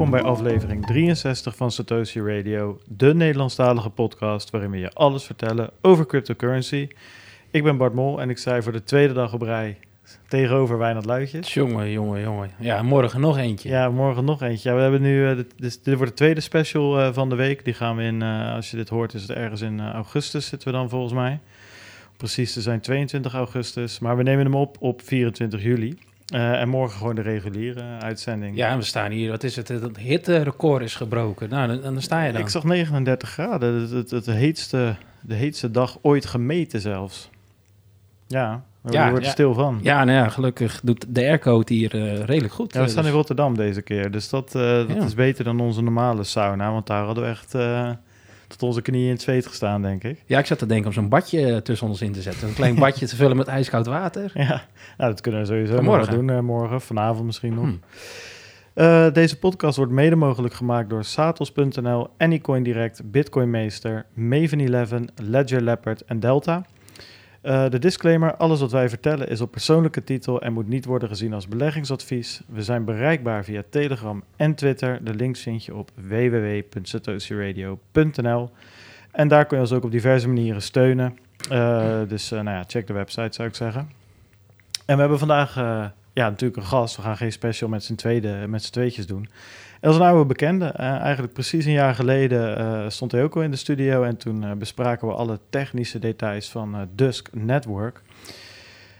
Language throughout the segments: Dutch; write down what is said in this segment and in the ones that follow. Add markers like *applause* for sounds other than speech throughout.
Welkom bij aflevering 63 van Satoshi Radio, de Nederlandstalige podcast waarin we je alles vertellen over cryptocurrency. Ik ben Bart Mol en ik sta voor de tweede dag op rij tegenover Wijnand Luitjes. Jongen, jongen, jongen. Ja, morgen nog eentje. Ja, morgen nog eentje. Ja, we hebben nu, uh, dit, dit, wordt de tweede special uh, van de week. Die gaan we in, uh, als je dit hoort, is het ergens in augustus zitten we dan volgens mij. Precies te zijn 22 augustus, maar we nemen hem op op 24 juli. Uh, en morgen gewoon de reguliere uitzending. Ja, en we staan hier. Wat is het? Het hitterecord is gebroken. Nou, dan, dan sta je dan. Ik zag 39 graden. Het, het, het, heetste, de heetste dag ooit gemeten zelfs. Ja, we ja, worden ja. stil van. Ja, nou ja, gelukkig doet de airco het hier uh, redelijk goed. Ja, we staan dus. in Rotterdam deze keer. Dus dat, uh, dat is beter dan onze normale sauna. Want daar hadden we echt tot onze knieën in het zweet gestaan, denk ik. Ja, ik zat te denken om zo'n badje tussen ons in te zetten. Een klein badje te vullen met ijskoud water. *laughs* Ja, nou, dat kunnen we sowieso morgen doen. Uh, morgen, vanavond misschien nog. Hmm. Uh, deze podcast wordt mede mogelijk gemaakt door Satos.nl, Anycoin Direct, Bitcoin Meester, Maven 11, Ledger Leopard en Delta. Uh, de disclaimer: alles wat wij vertellen is op persoonlijke titel en moet niet worden gezien als beleggingsadvies. We zijn bereikbaar via Telegram en Twitter. De links vind je op www.satoshiradio.nl. En daar kun je ons ook op diverse manieren steunen. Uh, dus uh, nou ja, check de website zou ik zeggen. En we hebben vandaag ja, natuurlijk een gast. We gaan geen special met z'n tweede, met z'n tweetjes doen. Dat is een oude bekende. Uh, eigenlijk precies een jaar geleden uh, stond hij ook al in de studio en toen uh, bespraken we alle technische details van Dusk Network.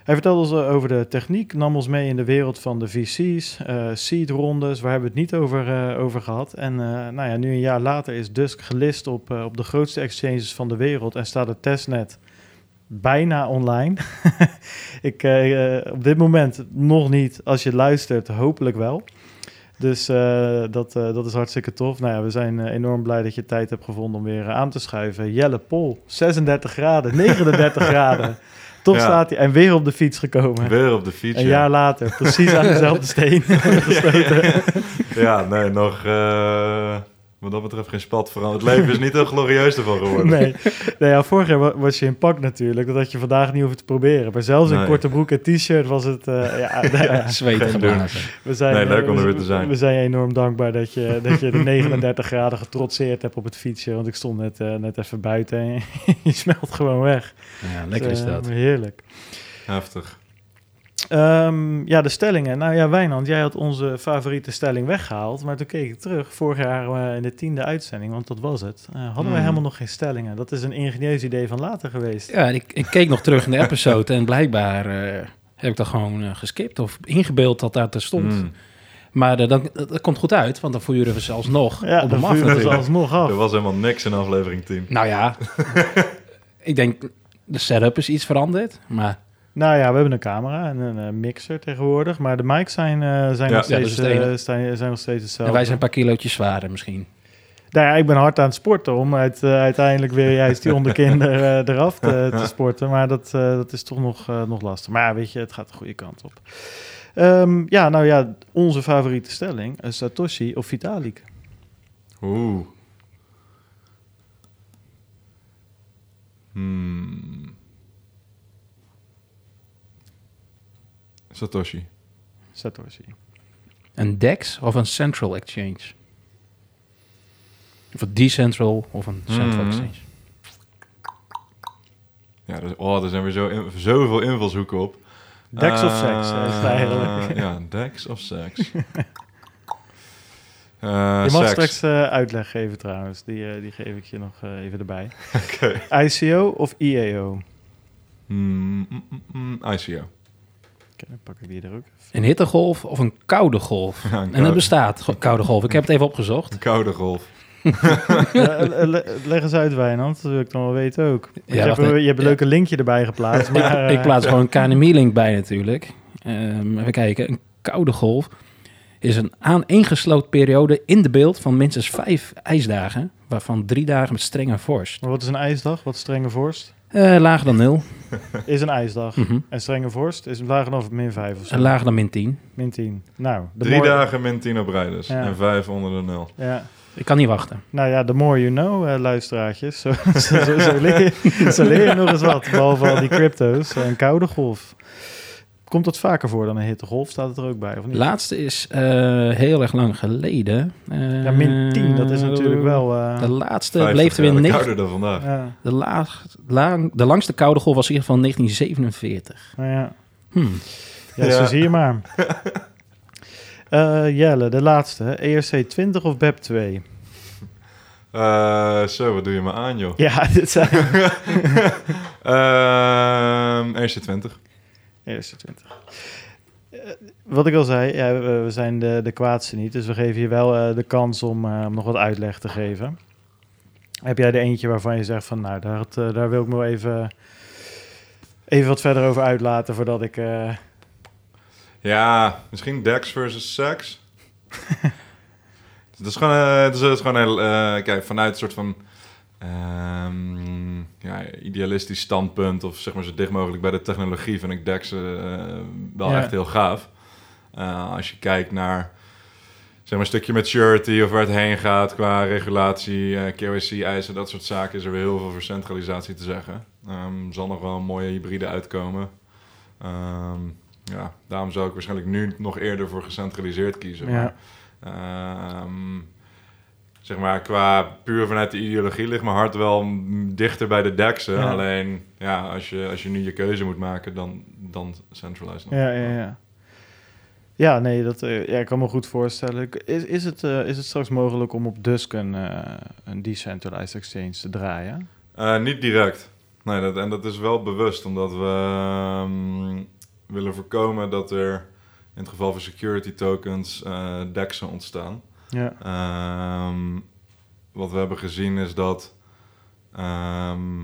Hij vertelde ons over de techniek, nam ons mee in de wereld van de VC's, seed rondes, waar hebben we het niet over, over gehad. En nou ja, nu een jaar later is Dusk gelist op, op de grootste exchanges van de wereld en staat het testnet bijna online. *laughs* ik, op dit moment nog niet, als je luistert, hopelijk wel. Dus uh, dat, uh, dat is hartstikke tof. Nou ja, we zijn uh, enorm blij dat je tijd hebt gevonden om weer aan te schuiven. Jelle Pol, 36 graden, 39 *laughs* graden. Toch ja. staat hij en weer op de fiets gekomen. Weer op de fiets. Een ja. jaar later, precies aan *laughs* dezelfde steen gesloten. ja, nee, nog wat dat betreft geen spat veranderd. Het leven is niet heel glorieus ervan geworden. Nee, nee ja, vorig jaar was je in pak natuurlijk. Dat had je vandaag niet hoeven te proberen. Maar zelfs in korte broek en t-shirt was het... Uh, *laughs* ja, ja. We zijn, nee, leuk om er weer te zijn. We zijn enorm dankbaar dat je, dat je de 39 graden getrotseerd hebt op het fietsje. Want ik stond net, uh, net even buiten en *laughs* je smelt gewoon weg. Ja, lekker dus, is dat. Heerlijk. Heftig. Um, ja, de stellingen. Nou ja, Wijnand, jij had onze favoriete stelling weggehaald. Maar toen keek ik terug, vorig jaar uh, in de tiende uitzending, want dat was het. Uh, hadden mm. wij helemaal nog geen stellingen. Dat is een ingenieus idee van later geweest. Ja, ik, ik keek nog terug in de episode en blijkbaar uh, heb ik dat gewoon geskipt of ingebeeld dat daar te stond. Mm. Maar dat, dat, komt goed uit, want dan voeren we zelfs nog ja, op hem af. Zelfs nog af. Er was helemaal niks in aflevering 10. Nou ja, *laughs* ik denk de setup is iets veranderd, maar nou ja, we hebben een camera en een uh, mixer tegenwoordig, maar de mics zijn, uh, zijn, ja, nog, steeds, ja, uh, zijn, zijn nog steeds hetzelfde. En wij zijn een paar kilootjes zwaarder misschien. Nou ja, ik ben hard aan het sporten om uit, uiteindelijk weer juist die onderkinder *laughs* eraf te, te, sporten, maar dat, dat is toch nog, nog lastig. Maar ja, weet je, het gaat de goede kant op. Um, ja, nou ja, onze favoriete stelling, Satoshi of Vitalik? Oeh. Hmm. Satoshi. Satoshi. Een DEX of een Central Exchange? Of een decentral of een Central mm. Exchange? Ja, dus, oh, er zijn weer zo in, zoveel invalshoeken op. DEX uh, of sex, is eigenlijk. *laughs* ja, DEX of sex. uh, *laughs* je mag sex. straks uh, uitleg geven trouwens. Die, die geef ik je nog even erbij. *laughs* Okay. ICO of EAO? Mm, mm, mm, ICO. Okay, pak ik die er ook. Een hittegolf of een koude golf? Ja, *laughs* een en dat bestaat, koude golf. Ik heb het even opgezocht. Een koude golf. *laughs* ja, leg eens uit, Wijnand. Dat wil ik dan wel weten ook. Ja, je, hebt, je hebt een leuke linkje erbij geplaatst. *laughs* Maar, ik plaats gewoon een KNMI-link bij natuurlijk. Um, even kijken. Een koude golf is een aaneengesloten periode in de beeld van minstens vijf ijsdagen, waarvan drie dagen met strenge vorst. Maar wat is een ijsdag? Wat strenge vorst? Uh, lager dan 0. *laughs* Is een ijsdag. Mm -hmm. En strenge vorst is lager dan min 5 of zo? En lager dan min 10. Min 10. Nou, Drie dagen min 10 op rij dus. Ja. En 5 onder de 0. Ja. Ik kan niet wachten. Nou ja, the more you know, uh, luisteraartjes. Zo, *laughs* zo, zo, zo, leer je, zo leer je nog eens wat. Behalve al die crypto's. Een koude golf. Komt dat vaker voor dan een hittegolf? Staat het er ook bij, of niet? Laatste is eh, heel erg lang geleden. Eh, ja, min 10, dat is natuurlijk wel... eh, De laatste 50 bleef er weer 9. kouder dan vandaag. ja, De, laag, lang, de langste koude golf was in ieder geval 1947. nou ja. Hmm. Ja, Ja. zo zie je maar. *laughs* Eh, Jelle, de laatste. ERC 20 of BEP 2? Eh, zo, wat doe je me aan, joh? Ja, *laughs* dit zijn *laughs* Ehm ERC20. ERC 20. Eh, wat ik al zei, ja, we, zijn de, de kwaadste niet. Dus we geven je wel eh, de kans om, eh, om nog wat uitleg te geven. Heb jij er eentje waarvan je zegt van... Nou, daar, daar wil ik me wel even, even wat verder over uitlaten... voordat ik... Ja, misschien Dex versus Sex. *laughs* dat is gewoon, dat is, is gewoon heel, kijk, vanuit een soort van ehm, ja, idealistisch standpunt, of zeg maar zo dicht mogelijk bij de technologie, vind ik Dex eh, wel Ja. echt heel gaaf. Eh, als je kijkt naar zeg maar, een stukje maturity of waar het heen gaat qua regulatie, eh KYC-eisen, dat soort zaken, is er weer heel veel voor centralisatie te zeggen. Ehm zal nog wel een mooie hybride uitkomen. Ehm, ja, daarom zou ik waarschijnlijk nu nog eerder voor gecentraliseerd kiezen. Ja. Maar, zeg maar, qua puur vanuit de ideologie ligt mijn hart wel dichter bij de DEXen. Ja. Alleen, ja, als je, als je nu je keuze moet maken, dan, dan centralized. nog. Ja, ja, ja. Ja, nee, dat eh, ja, ik kan me goed voorstellen. Is, is, het, eh, is het straks mogelijk om op Dusk een, eh, een decentralized exchange te draaien? Niet direct. Nee, dat, en dat is wel bewust, omdat we ehm, willen voorkomen dat er in het geval van security tokens DEXen ontstaan. Ja, Ehm, wat we hebben gezien is dat ehm,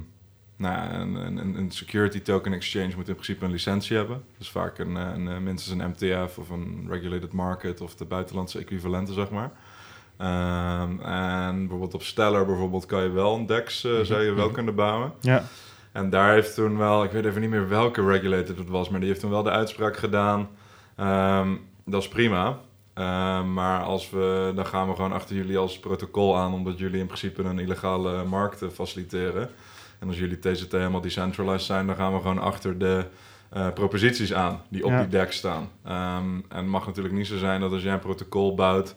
nou, een, een, een security token exchange moet in principe een licentie hebben. Dus vaak een, eh, een, eh, minstens een MTF of een regulated market of de buitenlandse equivalenten, zeg maar. Ehm, en bijvoorbeeld op Stellar bijvoorbeeld kan je wel een DEX, eh, zou je wel Mhm. kunnen bouwen. ja, En daar heeft toen wel, ik weet even niet meer welke regulator het was, maar die heeft toen wel de uitspraak gedaan. dat is prima. Ehm, maar als we, dan gaan we gewoon achter jullie als protocol aan, omdat jullie in principe een illegale markt eh, faciliteren. En als jullie TCT helemaal decentralized zijn, dan gaan we gewoon achter de eh, proposities aan die op Ja. die deck staan. Ehm, en het mag natuurlijk niet zo zijn dat als jij een protocol bouwt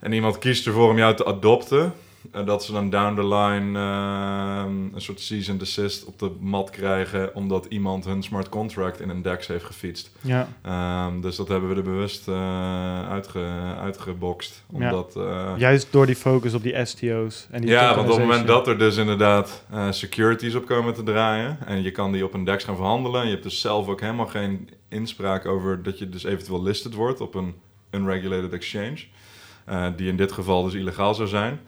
en iemand kiest ervoor om jou te adopten, en dat ze dan down the line ehm, een soort cease and desist op de mat krijgen, omdat iemand hun smart contract in een DEX heeft gefietst. ja, Ehm, dus dat hebben we er bewust eh, uitge, uitgebokst. Omdat, eh, Juist door die focus op die STO's. En die ja, want op het moment dat er dus inderdaad eh, securities op komen te draaien en je kan die op een DEX gaan verhandelen, je hebt dus zelf ook helemaal geen inspraak over dat je dus eventueel listed wordt op een unregulated exchange, die in dit geval dus illegaal zou zijn.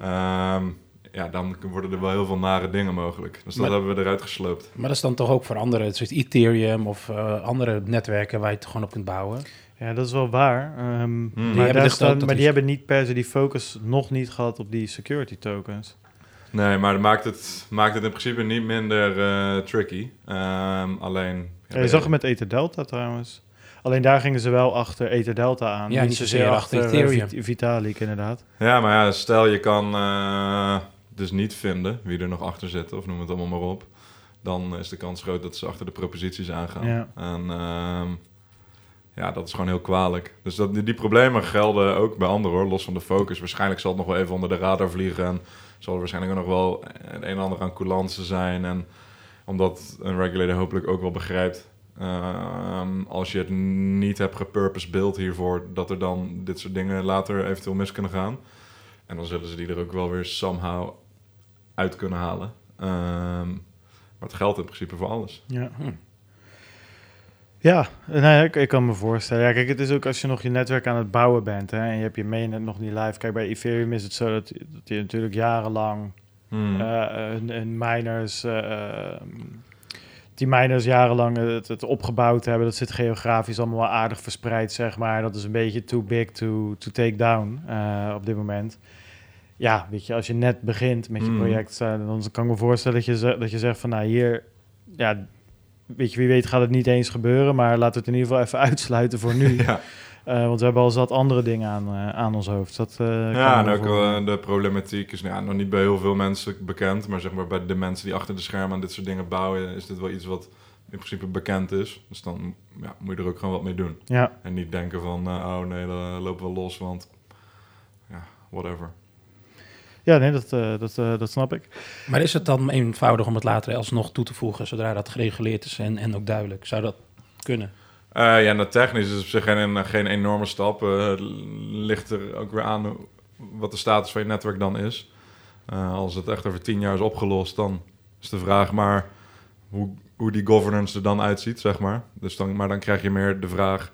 Ehm, ja, dan worden er wel heel veel nare dingen mogelijk. Dus dat Maar- hebben we eruit gesloopt. Maar dat is dan toch ook voor andere, zoals Ethereum of eh, andere netwerken waar je het gewoon op kunt bouwen. Ja, dat is wel waar. Ehm, Hmm. Die maar hebben dus staan- ook dat maar die is- hebben niet per se die focus nog niet gehad op die security tokens. Nee, maar dat maakt het, maakt het in principe niet minder eh, tricky. Ehm, alleen... Ja, je zag het met Ether Delta trouwens. Alleen daar gingen ze wel achter Ether Delta aan. Ja, niet zozeer achter eh, Ethereum. Vit- Vitalik inderdaad. Ja, maar ja, stel je kan eh, dus niet vinden wie er nog achter zit, of noem het allemaal maar op. Dan is de kans groot dat ze achter de proposities aangaan. Ja. En ehm, ja, dat is gewoon heel kwalijk. Dus dat, die, die problemen gelden ook bij anderen hoor, los van de focus. Waarschijnlijk zal het nog wel even onder de radar vliegen. En zal er waarschijnlijk ook nog wel het een en ander aan coulance zijn. En omdat een regulator hopelijk ook wel begrijpt... ehm, als je het niet hebt gepurpose build hiervoor... dat er dan dit soort dingen later eventueel mis kunnen gaan. En dan zullen ze die er ook wel weer somehow uit kunnen halen. Ehm, maar het geldt in principe voor alles. Ja. Hm. Ja, nee, ik, ik kan me voorstellen. Ja, kijk, het is ook als je nog je netwerk aan het bouwen bent hè, en je hebt je mainnet nog niet live. Kijk, bij Ethereum is het zo dat, dat je natuurlijk jarenlang Hmm. een, een miners, eh, eh, die miners jarenlang het, het opgebouwd hebben. Dat zit geografisch allemaal wel aardig verspreid, zeg maar. Dat is een beetje too big to, to take down eh, op dit moment. Ja, weet je, als je net begint met je Mm. project, eh, dan kan ik me voorstellen dat je, dat je zegt van, nou hier, ja, weet je, wie weet gaat het niet eens gebeuren, maar laten we het in ieder geval even *laughs* uitsluiten voor nu. ja. Eh, want we hebben al zat andere dingen aan, eh, aan ons hoofd. Dat, eh, Ja, en ook wel, eh, de problematiek is nou ja, nog niet bij heel veel mensen bekend. Maar zeg maar bij de mensen die achter de schermen aan dit soort dingen bouwen, is dit wel iets wat in principe bekend is. Dus dan ja, moet je er ook gewoon wat mee doen. Ja, En niet denken van, eh, oh nee, dan lopen we los, want ja, whatever. ja nee, dat, eh, dat, eh, dat snap ik. Maar is het dan eenvoudig om het later alsnog toe te voegen, zodra dat gereguleerd is en, en ook duidelijk? Zou dat kunnen? Eh, ja, nou, technisch is op zich geen, geen enorme stap. Eh, Het ligt er ook weer aan wat de status van je netwerk dan is. Eh, als het echt over tien jaar is opgelost, dan is de vraag maar hoe, hoe die governance er dan uitziet, zeg maar. Dus dan, maar dan krijg je meer de vraag...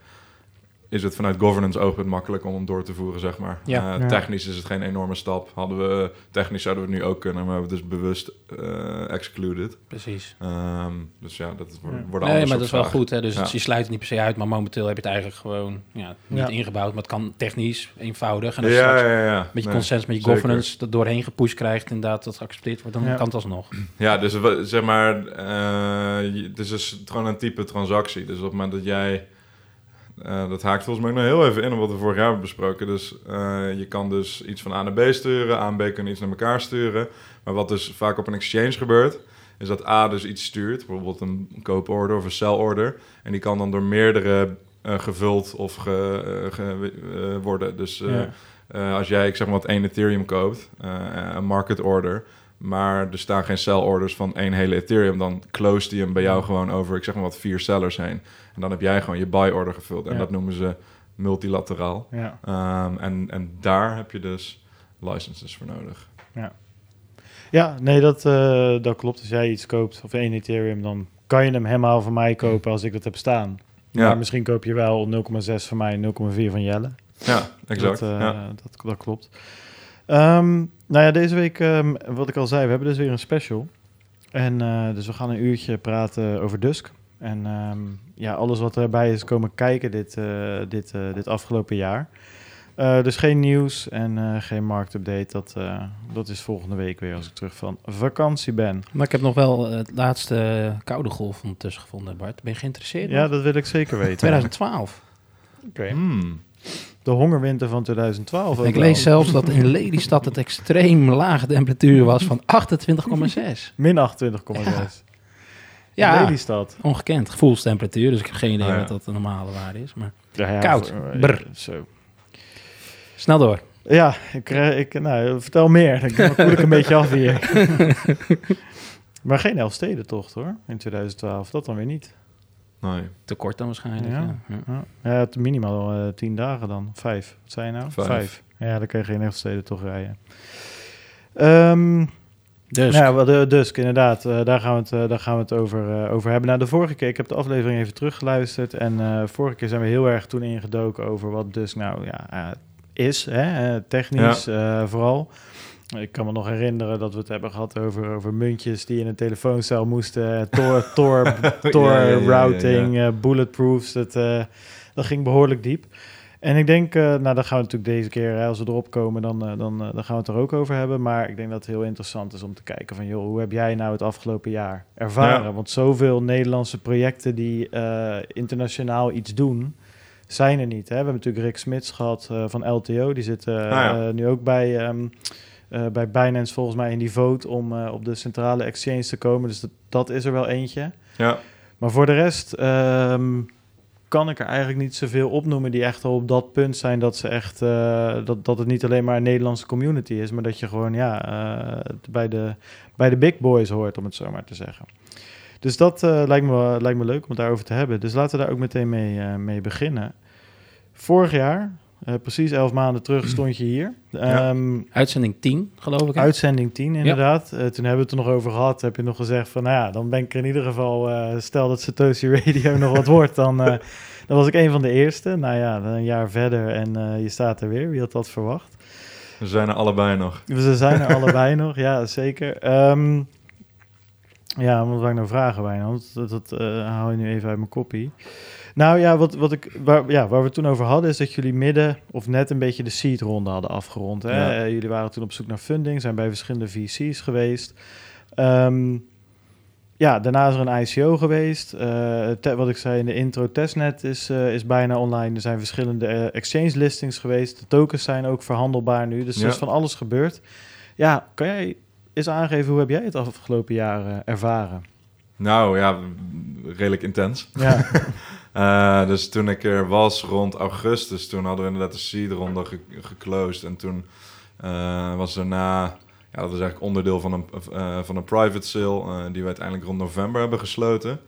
Is het vanuit governance oogpunt makkelijk om hem door te voeren, zeg maar. Ja. Eh, Ja. Technisch is het geen enorme stap. Hadden we, technisch zouden we het nu ook kunnen, maar we hebben het dus bewust eh, excluded. Precies. Ehm, dus ja, dat wordt, Ja. Nee, maar dat is wel goed. Hè? Dus Ja. het- je sluit het niet per se uit, maar momenteel heb je het eigenlijk gewoon ja, niet Ja. ingebouwd. Maar het kan technisch, eenvoudig. En als je Ja, straks ja, ja. met je Nee. consens, met je zeker. governance er doorheen gepusht krijgt, inderdaad, dat geaccepteerd wordt, dan Ja. kan het alsnog. Ja, dus zeg maar, eh, je- het is dus gewoon een type transactie. Dus op het moment dat jij, eh, dat haakt volgens mij nog heel even in op wat we vorig jaar hebben besproken. Dus eh, je kan dus iets van A naar B sturen, A en B kunnen iets naar elkaar sturen. Maar wat dus vaak op een exchange gebeurt, is dat A dus iets stuurt, bijvoorbeeld een kooporder of een sellorder. En die kan dan door meerdere eh, gevuld of ge, ge- worden. Dus Ja. als jij, ik zeg maar wat, één Ethereum koopt, een market order, maar er staan geen sell orders van één hele Ethereum, dan close die hem bij jou gewoon over, ik zeg maar wat, vier sellers heen. En dan heb jij gewoon je buy order gevuld. En Ja. dat noemen ze multilateraal. Ja. Ehm, en, en daar heb je dus licenses voor nodig. Ja, nee, dat, eh, dat klopt. Als jij iets koopt, of één Ethereum, dan kan je hem helemaal van mij kopen als ik dat heb staan. Ja. Maar misschien koop je wel 0,6 van mij en 0,4 van Jelle. Ja, exact. Dat, eh, ja. dat, dat klopt. Ehm, nou ja, deze week, ehm, wat ik al zei, we hebben dus weer een special. En eh, dus we gaan een uurtje praten over Dusk. En ehm, ja, alles wat erbij is komen kijken dit, eh, dit, eh, dit afgelopen jaar. Eh, dus geen nieuws en eh, geen marktupdate. Dat, eh, dat is volgende week weer als ik terug van vakantie ben. Maar ik heb nog wel het laatste koude golf ondertussen gevonden, Bart. Ben je geïnteresseerd? Ja, nog? dat wil ik zeker weten. 2012. Oké. Hmm. De hongerwinter van 2012. ook Ik wel. lees zelfs dat in Lelystad het extreem lage temperatuur was van 28,6. Min 28,6. Ja, Lelystad. ongekend. Gevoelstemperatuur, dus ik heb geen idee Ah, ja. wat dat de normale waarde is. Maar Ja, ja, Koud. eh, Brr. Zo. snel door. Ja, ik, eh, ik, nou, vertel meer. Dan *laughs* koel ik een beetje af hier. *laughs* maar geen Elfstedentocht hoor, in 2012. Dat dan weer niet. Nee. Te kort dan waarschijnlijk. Ja. Ja. Ja. Ja, ja het minimaal eh, tien dagen dan. Vijf. Wat zei je nou? Vijf. Ja, dan kun je geen Elfstedentocht rijden. Ehm Dus nou, ja, de Dusk, inderdaad. eh, daar gaan we het, eh, daar gaan we het over, eh, over hebben. Nou, de vorige keer, ik heb de aflevering even teruggeluisterd. En vorige keer zijn we heel erg toen ingedoken over wat Dusk nou ja, is. Hè? technisch vooral. Ik kan me nog herinneren dat we het hebben gehad over, over muntjes die in een telefooncel moesten. Tor, *laughs* Tor, Tor Ja, ja, routing, bulletproofs. Dat, dat ging behoorlijk diep. En ik denk, eh, nou, dan gaan we natuurlijk deze keer, hè, als we erop komen, dan, eh, dan, eh, dan gaan we het er ook over hebben. Maar ik denk dat het heel interessant is om te kijken van, joh, hoe heb jij nou het afgelopen jaar ervaren? Ja. Want zoveel Nederlandse projecten die internationaal iets doen, zijn er niet. Hè? We hebben natuurlijk Rick Smits gehad eh, van LTO. Die zit ja. eh, nu ook bij, eh, bij Binance volgens mij in die vote om op de centrale exchange te komen. Dus dat, dat is er wel eentje. Ja. Maar voor de rest ehm, kan ik er eigenlijk niet zoveel opnoemen die echt al op dat punt zijn dat ze echt eh, dat, dat het niet alleen maar een Nederlandse community is, maar dat je gewoon ja eh, bij, de, bij de big boys hoort, om het zo maar te zeggen. Dus dat eh, lijkt, me, lijkt me leuk om het daarover te hebben. Dus laten we daar ook meteen mee, mee beginnen. Vorig jaar, eh, precies elf maanden terug, stond je hier. Ja. Ehm, Uitzending 10, geloof ik. hè? Uitzending 10, inderdaad. Eh, toen hebben we het er nog over gehad. Heb je nog gezegd van, nou ja, dan ben ik er in ieder geval... eh, stel dat Satoshi *laughs* Radio nog wat wordt, dan, eh, dan was ik een van de eerste. Nou ja, dan een jaar verder en eh, je staat er weer. Wie had dat verwacht? We zijn er allebei nog. Ze zijn er *laughs* allebei nog, ja, zeker. Ehm, ja, wat wil ik nou vragen, Wijnand? Dat, dat eh, haal je nu even uit mijn kopie. Nou ja, wat, wat ik, waar, ja, waar we het toen over hadden... is dat jullie midden of net een beetje de seed-ronde hadden afgerond. Hè? Ja. Eh, jullie waren toen op zoek naar funding, zijn bij verschillende VC's geweest. Ehm, ja, daarna is er een ICO geweest. Eh, te- wat ik zei in de intro, testnet is, eh, is bijna online. Er zijn verschillende exchange listings geweest. De tokens zijn ook verhandelbaar nu. Dus er is van alles gebeurd. Ja, kan jij eens aangeven hoe heb jij het afgelopen jaar ervaren? Nou ja, redelijk intens. Ja, *laughs* Eh, dus toen ik er was rond augustus, toen hadden we inderdaad de seed-ronde ge geclosed. En toen eh, was daarna, ja, dat is eigenlijk onderdeel van een, eh, van een private sale, die we uiteindelijk rond november hebben gesloten.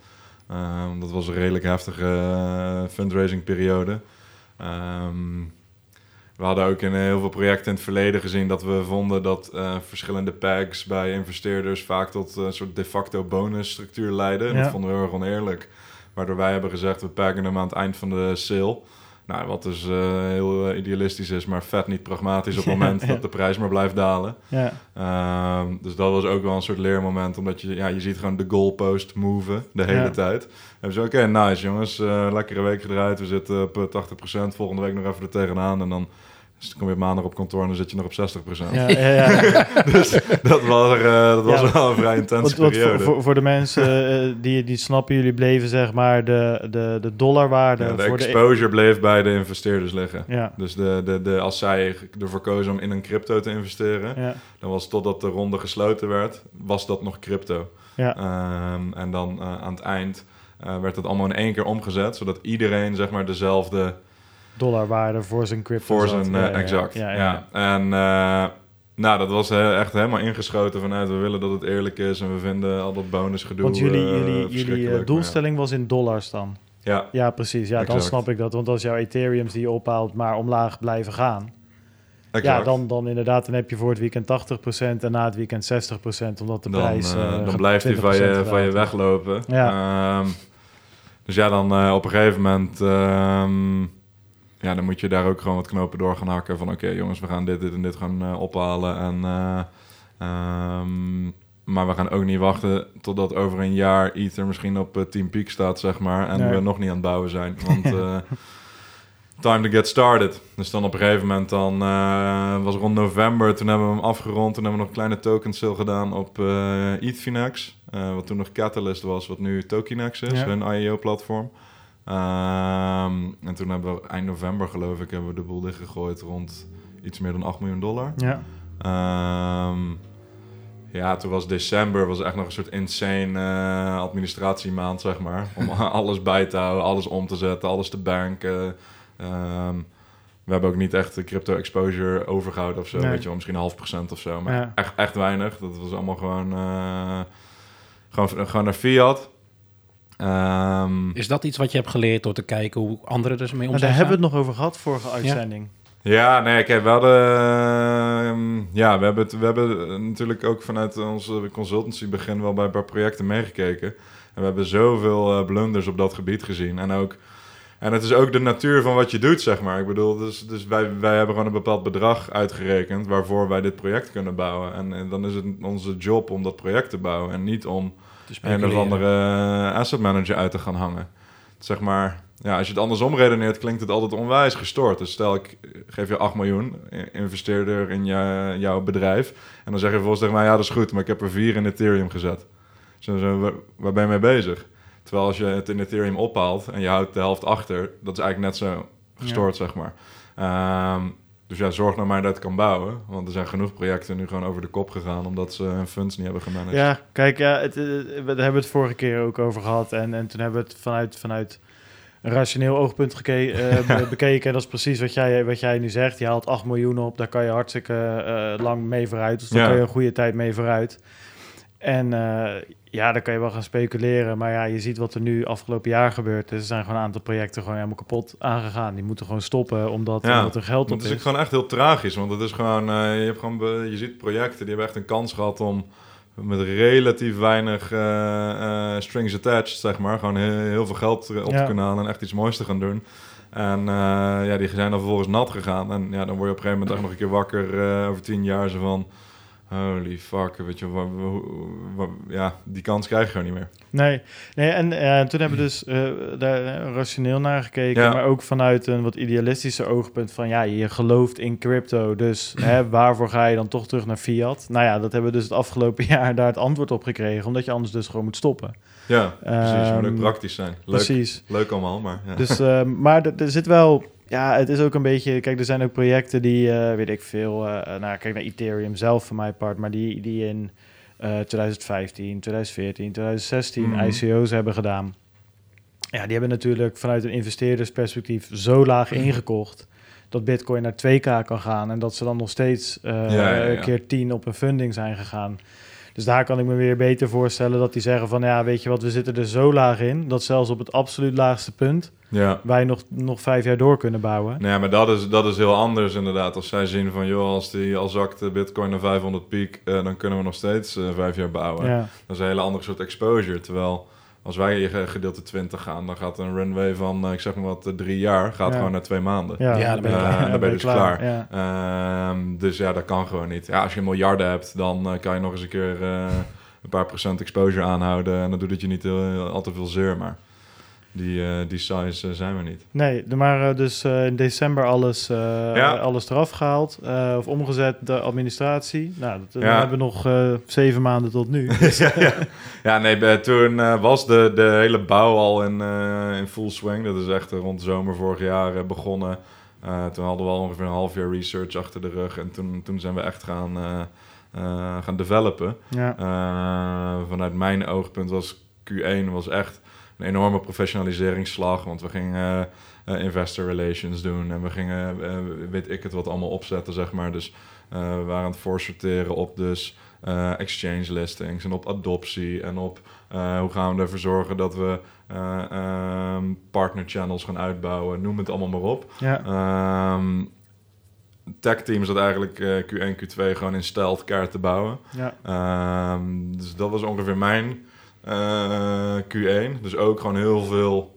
Eh, dat was een redelijk heftige fundraising periode. Ehm, we hadden ook in heel veel projecten in het verleden gezien dat we vonden dat verschillende packs bij investeerders vaak tot een soort de facto bonusstructuur leiden. En Ja. Dat vonden we heel erg oneerlijk. Waardoor wij hebben gezegd, we pakken hem aan het eind van de sale. Nou, wat dus eh, heel eh, idealistisch is, maar vet niet pragmatisch op het *laughs* moment Ja. dat de prijs maar blijft dalen. ja, Ehm, dus dat was ook wel een soort leermoment, omdat je, ja, je ziet gewoon de goalpost moven de hele tijd. En we zeiden, oké, nice jongens, eh, lekkere week gedraaid, we zitten op eh, 80%, volgende week nog even er tegenaan en dan dus kom je maandag op kantoor en dan zit je nog op 60%. ja, ja, ja. *laughs* Dus dat was, eh, dat was Ja, wel een vrij intense periode. voor, voor, voor de mensen eh, die, die snappen, jullie bleven zeg maar de, de, de dollarwaarde Ja, de voor exposure bleef bij de investeerders liggen. Ja, Dus de, de, de, als zij ervoor kozen om in een crypto te investeren, ja, dan was totdat de ronde gesloten werd, was dat nog crypto. ja, Ehm, en dan eh, aan het eind werd het allemaal in één keer omgezet, zodat iedereen zeg maar dezelfde dollarwaarde voor zijn crypto voor zijn Ja, eh, exact. Ja, Ja, ja, En eh, nou, dat was eh, echt helemaal ingeschoten vanuit we willen dat het eerlijk is en we vinden al dat bonusgedoe. Want jullie, jullie, jullie doelstelling was in dollars dan? Ja, Ja, precies. Ja, dan snap ik dat. Want als jouw Ethereums die je ophaalt maar omlaag blijven gaan... ja, exact. Ja, dan, dan inderdaad, dan heb je voor het weekend 80% en na het weekend 60%, omdat de dan, prijs... eh, dan blijft hij van 20% je, van je weglopen. Ja. Ehm, dus ja, dan op een gegeven moment... ehm, ja, dan moet je daar ook gewoon wat knopen door gaan hakken. Van oké jongens, we gaan dit, dit en dit gaan eh, ophalen. En, eh, ehm, maar we gaan ook niet wachten totdat over een jaar Ether misschien op eh, 10 piek staat, zeg maar. En Nee. we nog niet aan het bouwen zijn. Want *laughs* time to get started. Dus dan op een gegeven moment, dan was rond november, toen hebben we hem afgerond. Toen hebben we nog een kleine token sale gedaan op Ethfinex. wat toen nog Catalyst was, wat nu Tokenex is, Ja. hun IEO-platform. Ehm, en toen hebben we eind november, geloof ik, hebben we de boel dichtgegooid rond iets meer dan 8 miljoen dollar. Ja, Ehm, ja, toen was december was echt nog een soort insane eh, administratiemaand, zeg maar. Om *laughs* alles bij te houden, alles om te zetten, alles te banken. Ehm, we hebben ook niet echt de crypto exposure overgehouden of zo. Nee. Weet je wel, misschien een half procent of zo. Maar Ja. echt, echt weinig. Dat was allemaal gewoon, eh, gewoon, gewoon naar fiat. Ehm, Is dat iets wat je hebt geleerd door te kijken hoe anderen er mee om maar zijn daar hebben we het nog over gehad, vorige uitzending. Ja, nee, kijk, we hadden... ehm, ja, we hebben, het, we hebben natuurlijk ook vanuit onze consultancy begin wel bij een paar projecten meegekeken. En we hebben zoveel eh, blunders op dat gebied gezien. En ook... En het is ook de natuur van wat je doet, zeg maar. Ik bedoel, dus, dus wij, wij hebben gewoon een bepaald bedrag uitgerekend waarvoor wij dit project kunnen bouwen. En, en dan is het onze job om dat project te bouwen en niet om Te een andere eh, asset manager uit te gaan hangen. Zeg maar, ja, als je het andersom redeneert, klinkt het altijd onwijs gestoord. Dus stel ik geef je 8 miljoen, investeerder in je, jouw bedrijf. En dan zeg je volgens tegen mij, ja dat is goed, maar ik heb er 4 in Ethereum gezet. Waar, waar ben je mee bezig? Terwijl als je het in Ethereum ophaalt en je houdt de helft achter, dat is eigenlijk net zo gestoord, zeg maar. Ehm, dus ja, zorg nou maar dat het kan bouwen. Want er zijn genoeg projecten nu gewoon over de kop gegaan... omdat ze hun funds niet hebben gemanaged. Ja, kijk, ja, het, eh, we hebben het vorige keer ook over gehad. En, en toen hebben we het vanuit, vanuit een rationeel oogpunt geke- eh, *laughs* be- bekeken. En dat is precies wat jij, wat jij nu zegt. Je haalt 8 miljoen op, daar kan je hartstikke eh, lang mee vooruit. Dus daar Ja. kan je een goede tijd mee vooruit. En eh, ja, dan kan je wel gaan speculeren. Maar ja, je ziet wat er nu afgelopen jaar gebeurd is. Er zijn gewoon een aantal projecten gewoon helemaal kapot aangegaan. Die moeten gewoon stoppen, omdat, Ja, omdat er geld op het is is. ook gewoon echt heel tragisch, want het is gewoon, eh, je hebt gewoon, je ziet projecten die hebben echt een kans gehad om met relatief weinig eh, strings attached, zeg maar, gewoon heel, heel veel geld op Ja. te kunnen halen en echt iets moois te gaan doen. En ja, die zijn dan vervolgens nat gegaan. En ja, dan word je op een gegeven moment echt nog een keer wakker over tien jaar zo van, holy fuck, weet je, wa- wa- wa- ja, die kans krijg je gewoon niet meer. Nee, nee en toen hebben we dus eh, daar eh, rationeel naar gekeken, Ja. maar ook vanuit een wat idealistische oogpunt van ja, je gelooft in crypto, dus *clears throat* hè, waarvoor ga je dan toch terug naar fiat? Nou ja, dat hebben we dus het afgelopen *laughs* jaar daar het antwoord op gekregen, omdat je anders dus gewoon moet stoppen. Ja, precies, je moet ook Ehm, praktisch zijn. Leuk, Precies. leuk allemaal, maar ja. Dus, eh, maar er zit wel, ja, het is ook een beetje, kijk, er zijn ook projecten die, eh, weet ik veel, eh, nou, kijk naar Ethereum zelf van mijn part, maar die, die in eh, 2015, 2014, 2016 Mhm. ICO's hebben gedaan. Ja, die hebben natuurlijk vanuit een investeerdersperspectief zo laag ingekocht dat Bitcoin naar 2K kan gaan en dat ze dan nog steeds eh, Ja, ja, ja. een keer 10 op een funding zijn gegaan. Dus daar kan ik me weer beter voorstellen dat die zeggen van ja, weet je wat, we zitten er zo laag in dat zelfs op het absoluut laagste punt Ja. wij nog, nog vijf jaar door kunnen bouwen. Nee, maar dat is, dat is heel anders inderdaad. Als zij zien van, joh, als die al zakt de bitcoin naar 500 piek, eh, dan kunnen we nog steeds eh, vijf jaar bouwen. Ja, Dat is een hele andere soort exposure. Terwijl als wij hier ge- gedeelte 20 gaan, dan gaat een runway van, eh, ik zeg maar wat, drie jaar, gaat Ja. gewoon naar twee maanden. ja, Ja, dan ben je klaar. ja, Dan ben je dus klaar. Ja. Ehm, dus ja, dat kan gewoon niet. Ja, als je miljarden hebt, dan kan je nog eens een keer eh, een paar procent exposure aanhouden. En dan doet het je niet heel, al te veel zeer, maar die, eh, die size eh, zijn we niet. Nee, maar eh, dus in december alles, Ja. alles eraf gehaald eh, of omgezet, de administratie. Nou, dat, Ja. hebben we nog eh, zeven maanden tot nu. *laughs* ja, ja. ja, nee, toen was de, de hele bouw al in, in full swing. Dat is echt rond de zomer vorig jaar begonnen. Toen hadden we al ongeveer een half jaar research achter de rug. En toen, toen zijn we echt gaan, gaan developen. ja, vanuit mijn oogpunt was Q1 was echt een enorme professionaliseringsslag. Want we gingen eh, eh, investor relations doen. En we gingen, eh, weet ik het wat, allemaal opzetten, zeg maar. Dus we waren aan het voorsorteren op dus exchange listings en op adoptie. En op hoe gaan we ervoor zorgen dat we eh, ehm, partner channels gaan uitbouwen. Noem het allemaal maar op. ja, Ehm tech team zat eigenlijk eh, Q1, Q2 gewoon in stealth kaart te bouwen. ja, Ehm, dus dat was ongeveer mijn Q1. Dus ook gewoon heel veel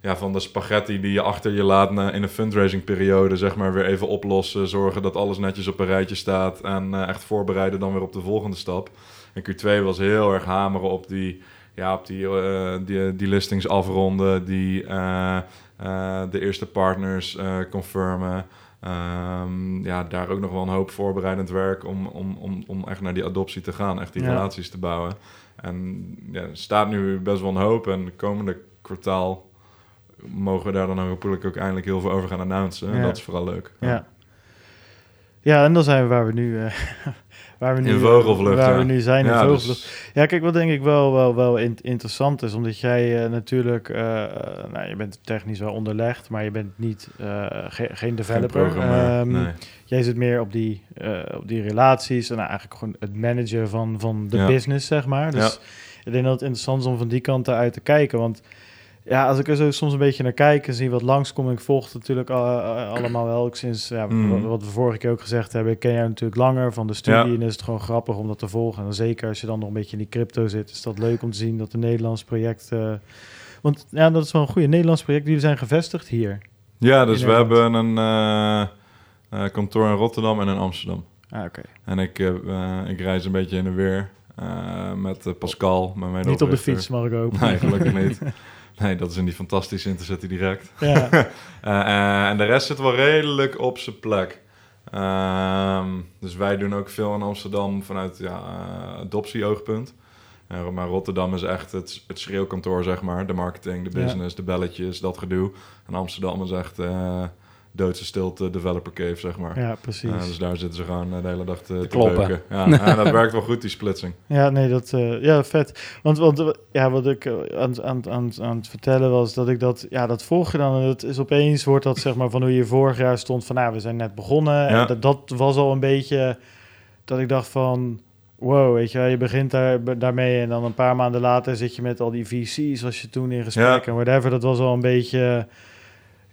ja, van de spaghetti die je achter je laat na- in een fundraising periode, zeg maar, weer even oplossen. Zorgen dat alles netjes op een rijtje staat en eh, echt voorbereiden dan weer op de volgende stap. En Q2 was heel erg hameren op die, ja, op die, eh, die, die listings afronden, die eh, eh, de eerste partners eh, confirmen. Ehm, ja, daar ook nog wel een hoop voorbereidend werk om, om, om, om echt naar die adoptie te gaan, echt die Ja. relaties te bouwen. En ja, er staat nu best wel een hoop en de komende kwartaal mogen we daar dan hopelijk ook eindelijk heel veel over gaan announcen. En Ja. dat is vooral leuk. ja. Ja, en dan zijn we waar we nu, eh, *laughs* waar we nu, In vogelvlucht, waar ja. we nu zijn in Ja, vogelvlucht. dus- Ja, kijk, wat denk ik wel, wel, wel in- interessant is, omdat jij eh, natuurlijk, eh, nou, je bent technisch wel onderlegd, maar je bent niet, eh, ge- geen geen developer. programmeur, Ehm, nee. Jij zit meer op die, eh, op die relaties en eigenlijk gewoon het managen van, van de business, zeg maar. Dus ik denk dat het interessant is om van die kant uit te kijken, want ja, als ik er zo soms een beetje naar kijk en zie wat langskomt, ik volg het natuurlijk al- allemaal wel ook sinds, ja, Mhm. wat, we vorige keer ook gezegd hebben, ik ken jou natuurlijk langer van de studie Ja. en is het gewoon grappig om dat te volgen. En zeker als je dan nog een beetje in die crypto zit, is dat leuk om te zien dat een Nederlands project, want ja, dat is wel een goede Nederlands project, jullie zijn gevestigd hier. Ja, dus we hebben een eh, eh, kantoor in Rotterdam en in Amsterdam. Ah, oké. En ik, eh, ik reis een beetje in en weer met Pascal, mijn Niet op de fiets, mag ik hopen. Nee, gelukkig niet. *laughs* *laughs* Nee, dat is in die fantastische Intercity direct. Ja, *laughs* eh, en de rest zit wel redelijk op zijn plek. Ehm, dus wij doen ook veel in Amsterdam vanuit ja, eh, adoptie-oogpunt. Maar Rotterdam is echt het, het schreeuwkantoor, zeg maar. De marketing, de Ja. business, de belletjes, dat gedoe. En Amsterdam is echt doodse stilte developer cave, zeg maar. ja, precies. Eh, dus daar zitten ze gewoon eh, de hele dag te, te kloppen. Ja, *laughs* en dat werkt wel goed, die splitsing. Ja, nee, dat, eh, ja, vet. Want, want ja, wat ik aan, aan, aan, aan het vertellen was, dat ik dat, ja, dat volg je dan. En dat is opeens, wordt dat zeg maar van hoe je vorig jaar stond van, nou, we zijn net begonnen. Ja. En dat, dat was al een beetje, dat ik dacht van, wow, weet je, je begint daar, daarmee en dan een paar maanden later zit je met al die VC's, was je toen in gesprek Ja. en whatever. Dat was al een beetje,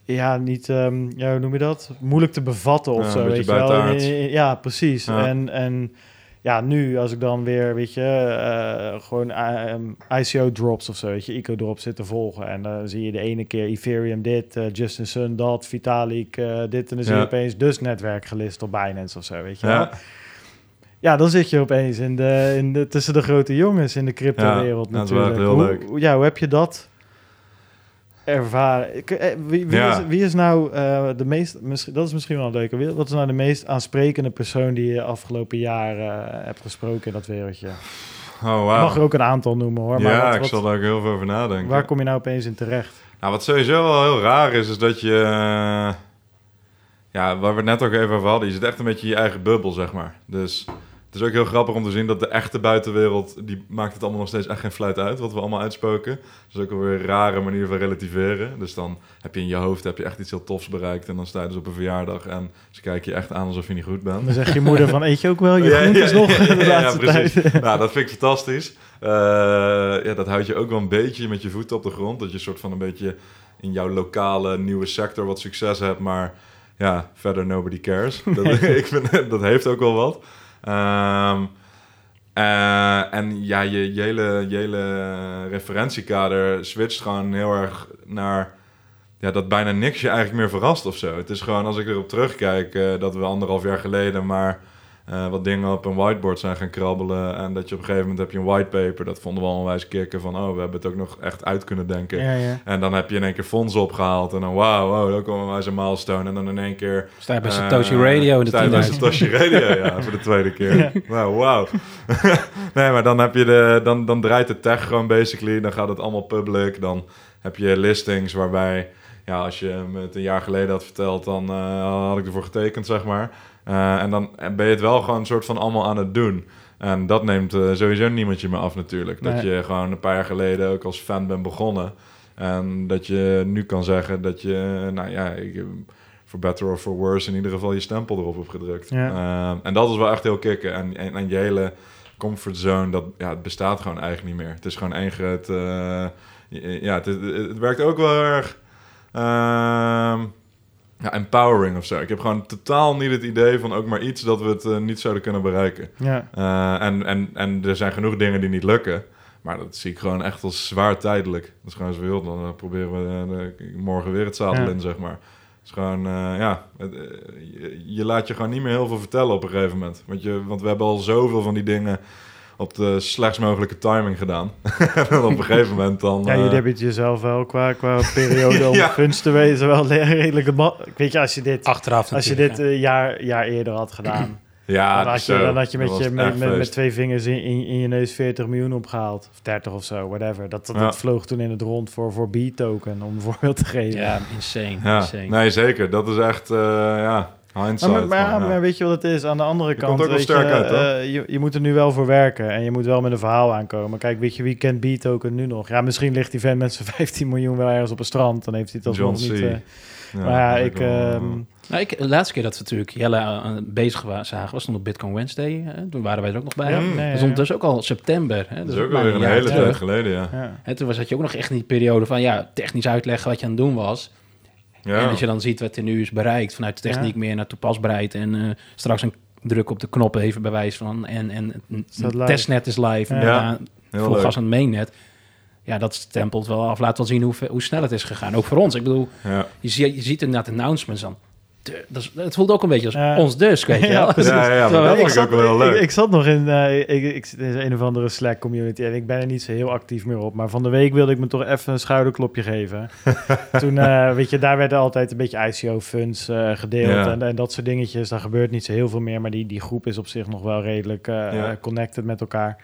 ja, niet, ehm, ja, hoe noem je dat? Moeilijk te bevatten of Ja, zo, weet je wel. Ja, precies. Ja. En, en ja, nu als ik dan weer, weet je, eh, gewoon eh, ICO drops of zo, weet je, ICO drops zitten volgen. En dan zie je de ene keer Ethereum dit, eh, Justin Sun dat, Vitalik eh, dit. En dan zie je opeens dus netwerk gelist op Binance of zo, weet je wel. Ja, Ja, dan zit je opeens in de, in de, tussen de grote jongens in de crypto-wereld Ja, dat is wel natuurlijk. echt heel hoe, leuk. hoe- Ja, hoe heb je dat ervaren? Eh, Wie, wie, Ja. is, wie is nou eh, de meest, misschien, dat is misschien wel een leuke, wat is nou de meest aansprekende persoon die je afgelopen jaar eh, hebt gesproken in dat wereldje? oh Je wow. mag er ook een aantal noemen hoor, maar ja, wat, ik zal daar ook heel veel over nadenken. waar kom je nou opeens in terecht? Nou, wat sowieso wel heel raar is, is dat je... ja, waar we het net ook even over hadden. Je zit echt een beetje in je eigen bubbel, zeg maar. Dus Het is ook heel grappig om te zien dat de echte buitenwereld... die maakt het allemaal nog steeds echt geen fluit uit... wat we allemaal uitspoken. Dat is ook alweer een rare manier van relativeren. Dus dan heb je in je hoofd heb je echt iets heel tofs bereikt... en dan sta je dus op een verjaardag... en ze kijken je echt aan alsof je niet goed bent. Dan zeg je moeder van, eet je ook wel je *laughs* Ja, groentes ja, nog ja, *laughs* precies. tijd? *laughs* nou, dat vind ik fantastisch. Eh, ja, dat houdt je ook wel een beetje met je voeten op de grond. Dat je soort van een beetje in jouw lokale nieuwe sector wat succes hebt, maar ja, verder nobody cares. Dat, ik vind, dat heeft ook wel wat. Ehm, eh, en ja, je, je, hele, je hele referentiekader switcht gewoon heel erg naar ja, dat bijna niks je eigenlijk meer verrast of zo. Het is gewoon, als ik erop terugkijk, eh, dat we anderhalf jaar geleden maar eh, wat dingen op een whiteboard zijn gaan krabbelen. En dat je op een gegeven moment heb je een whitepaper. Dat vonden we al onwijs kicken van, oh, we hebben het ook nog echt uit kunnen denken. Ja, ja. En dan heb je in één keer fondsen opgehaald. En dan, wauw, wow, dan komen wij zo'n milestone. En dan in één keer... Sta je bij eh, Satoshi Radio in de sta je bij 10.000. Satoshi Radio, ja, voor de tweede keer. *laughs* Ja. Wauw, wauw. *laughs* nee, maar dan, heb je de, dan, dan draait de tech gewoon basically. Dan gaat het allemaal public. Dan heb je listings waarbij... Ja, als je me het een jaar geleden had verteld, dan eh, had ik ervoor getekend, zeg maar. Eh, en dan ben je het wel gewoon een soort van allemaal aan het doen. En dat neemt eh, sowieso niemand je meer af natuurlijk. Dat je gewoon een paar jaar geleden ook als fan bent begonnen. En dat je nu kan zeggen dat je, nou ja, ik, voor better or for worse, in ieder geval je stempel erop hebt gedrukt. Ja. Eh, en dat is wel echt heel kicken. En, en, en je hele comfortzone, dat ja, het bestaat gewoon eigenlijk niet meer. Het is gewoon één groot... eh, ja, het, het, het werkt ook wel erg... ehm, ja, empowering of zo. Ik heb gewoon totaal niet het idee van ook maar iets dat we het eh, niet zouden kunnen bereiken. Ja. Eh, en, en, en er zijn genoeg dingen die niet lukken. Maar dat zie ik gewoon echt als zwaar tijdelijk. Dat is gewoon zo heel. Dan eh, proberen we morgen weer het zadel Ja. in, zeg maar. Het is gewoon, ja, het, je, je laat je gewoon niet meer heel veel vertellen op een gegeven moment. Want, je, want we hebben al zoveel van die dingen op de slechtst mogelijke timing gedaan. *laughs* en op een gegeven moment dan... Ja, eh, jullie hebben het jezelf wel qua, qua *laughs* periode om Ja. funds te wezen wel redelijk... Weet je, als je dit, Achteraf als je dit een jaar, jaar eerder had gedaan... *clears throat* ja, dan, had je, zo. dan had je met, je, met, met, twee vingers in, in, in je neus 40 miljoen opgehaald. Of 30 of zo, whatever. Dat, dat, Ja. dat vloog toen in het rond voor, voor B-token, om een voorbeeld te geven. ja. insane. Ja, insane. nee, zeker. Dat is echt, eh, ja, hindsight. Maar, maar, maar, ja. weet je wat het is? Aan de andere Je kant, komt ook wel sterk je, uit, eh, je, je moet er nu wel voor werken en je moet wel met een verhaal aankomen. Kijk, weet je, wie kent B-token nu nog? Ja, misschien ligt die vent met zijn *laughs* 15 miljoen wel ergens op een strand. Dan heeft hij het John alsnog niet... Eh, Ja, maar ja, dat ik... ook ehm, eh, Nou, ik, de laatste keer dat we natuurlijk Jelle eh, bezig wa- zagen, was toen op Bitcoin Wednesday. Hè? Toen waren wij er ook nog bij. ja, Mm. nee, Dat ja, is ondertussen ook al september. Hè? dat Dus is ook maar weer een hele tijd geleden, ja. ja. Hè, toen was dat je ook nog echt in die periode van ja, technisch uitleggen wat je aan het doen was. Ja. En als je dan ziet wat er nu is bereikt vanuit de techniek Ja. meer naar toepasbaarheid en eh, straks een druk op de knop even bewijs van en, en live. testnet is live en Ja. daarna Heel vol leuk. gas aan het mainnet. Ja, dat stempelt wel af. Laat wel zien hoe, hoe snel het is gegaan. Ook voor ons. Ik bedoel, Ja. je, zie, je ziet inderdaad announcements dan. De- dat is, het voelt ook een beetje als ons dus, weet je *laughs* Ja, wel. precies. Ja, ja, ja, maar Terwijl dat ik ik ook wel ik, leuk. ik zat nog in, eh, ik, ik zit in een of andere Slack community en ik ben er niet zo heel actief meer op. Maar van de week wilde ik me toch even een schouderklopje geven. *laughs* Toen, eh, weet je, daar werden altijd een beetje ICO-funds eh, gedeeld Ja. en, en dat soort dingetjes. Daar gebeurt niet zo heel veel meer, maar die, die groep is op zich nog wel redelijk eh, Ja. connected met elkaar.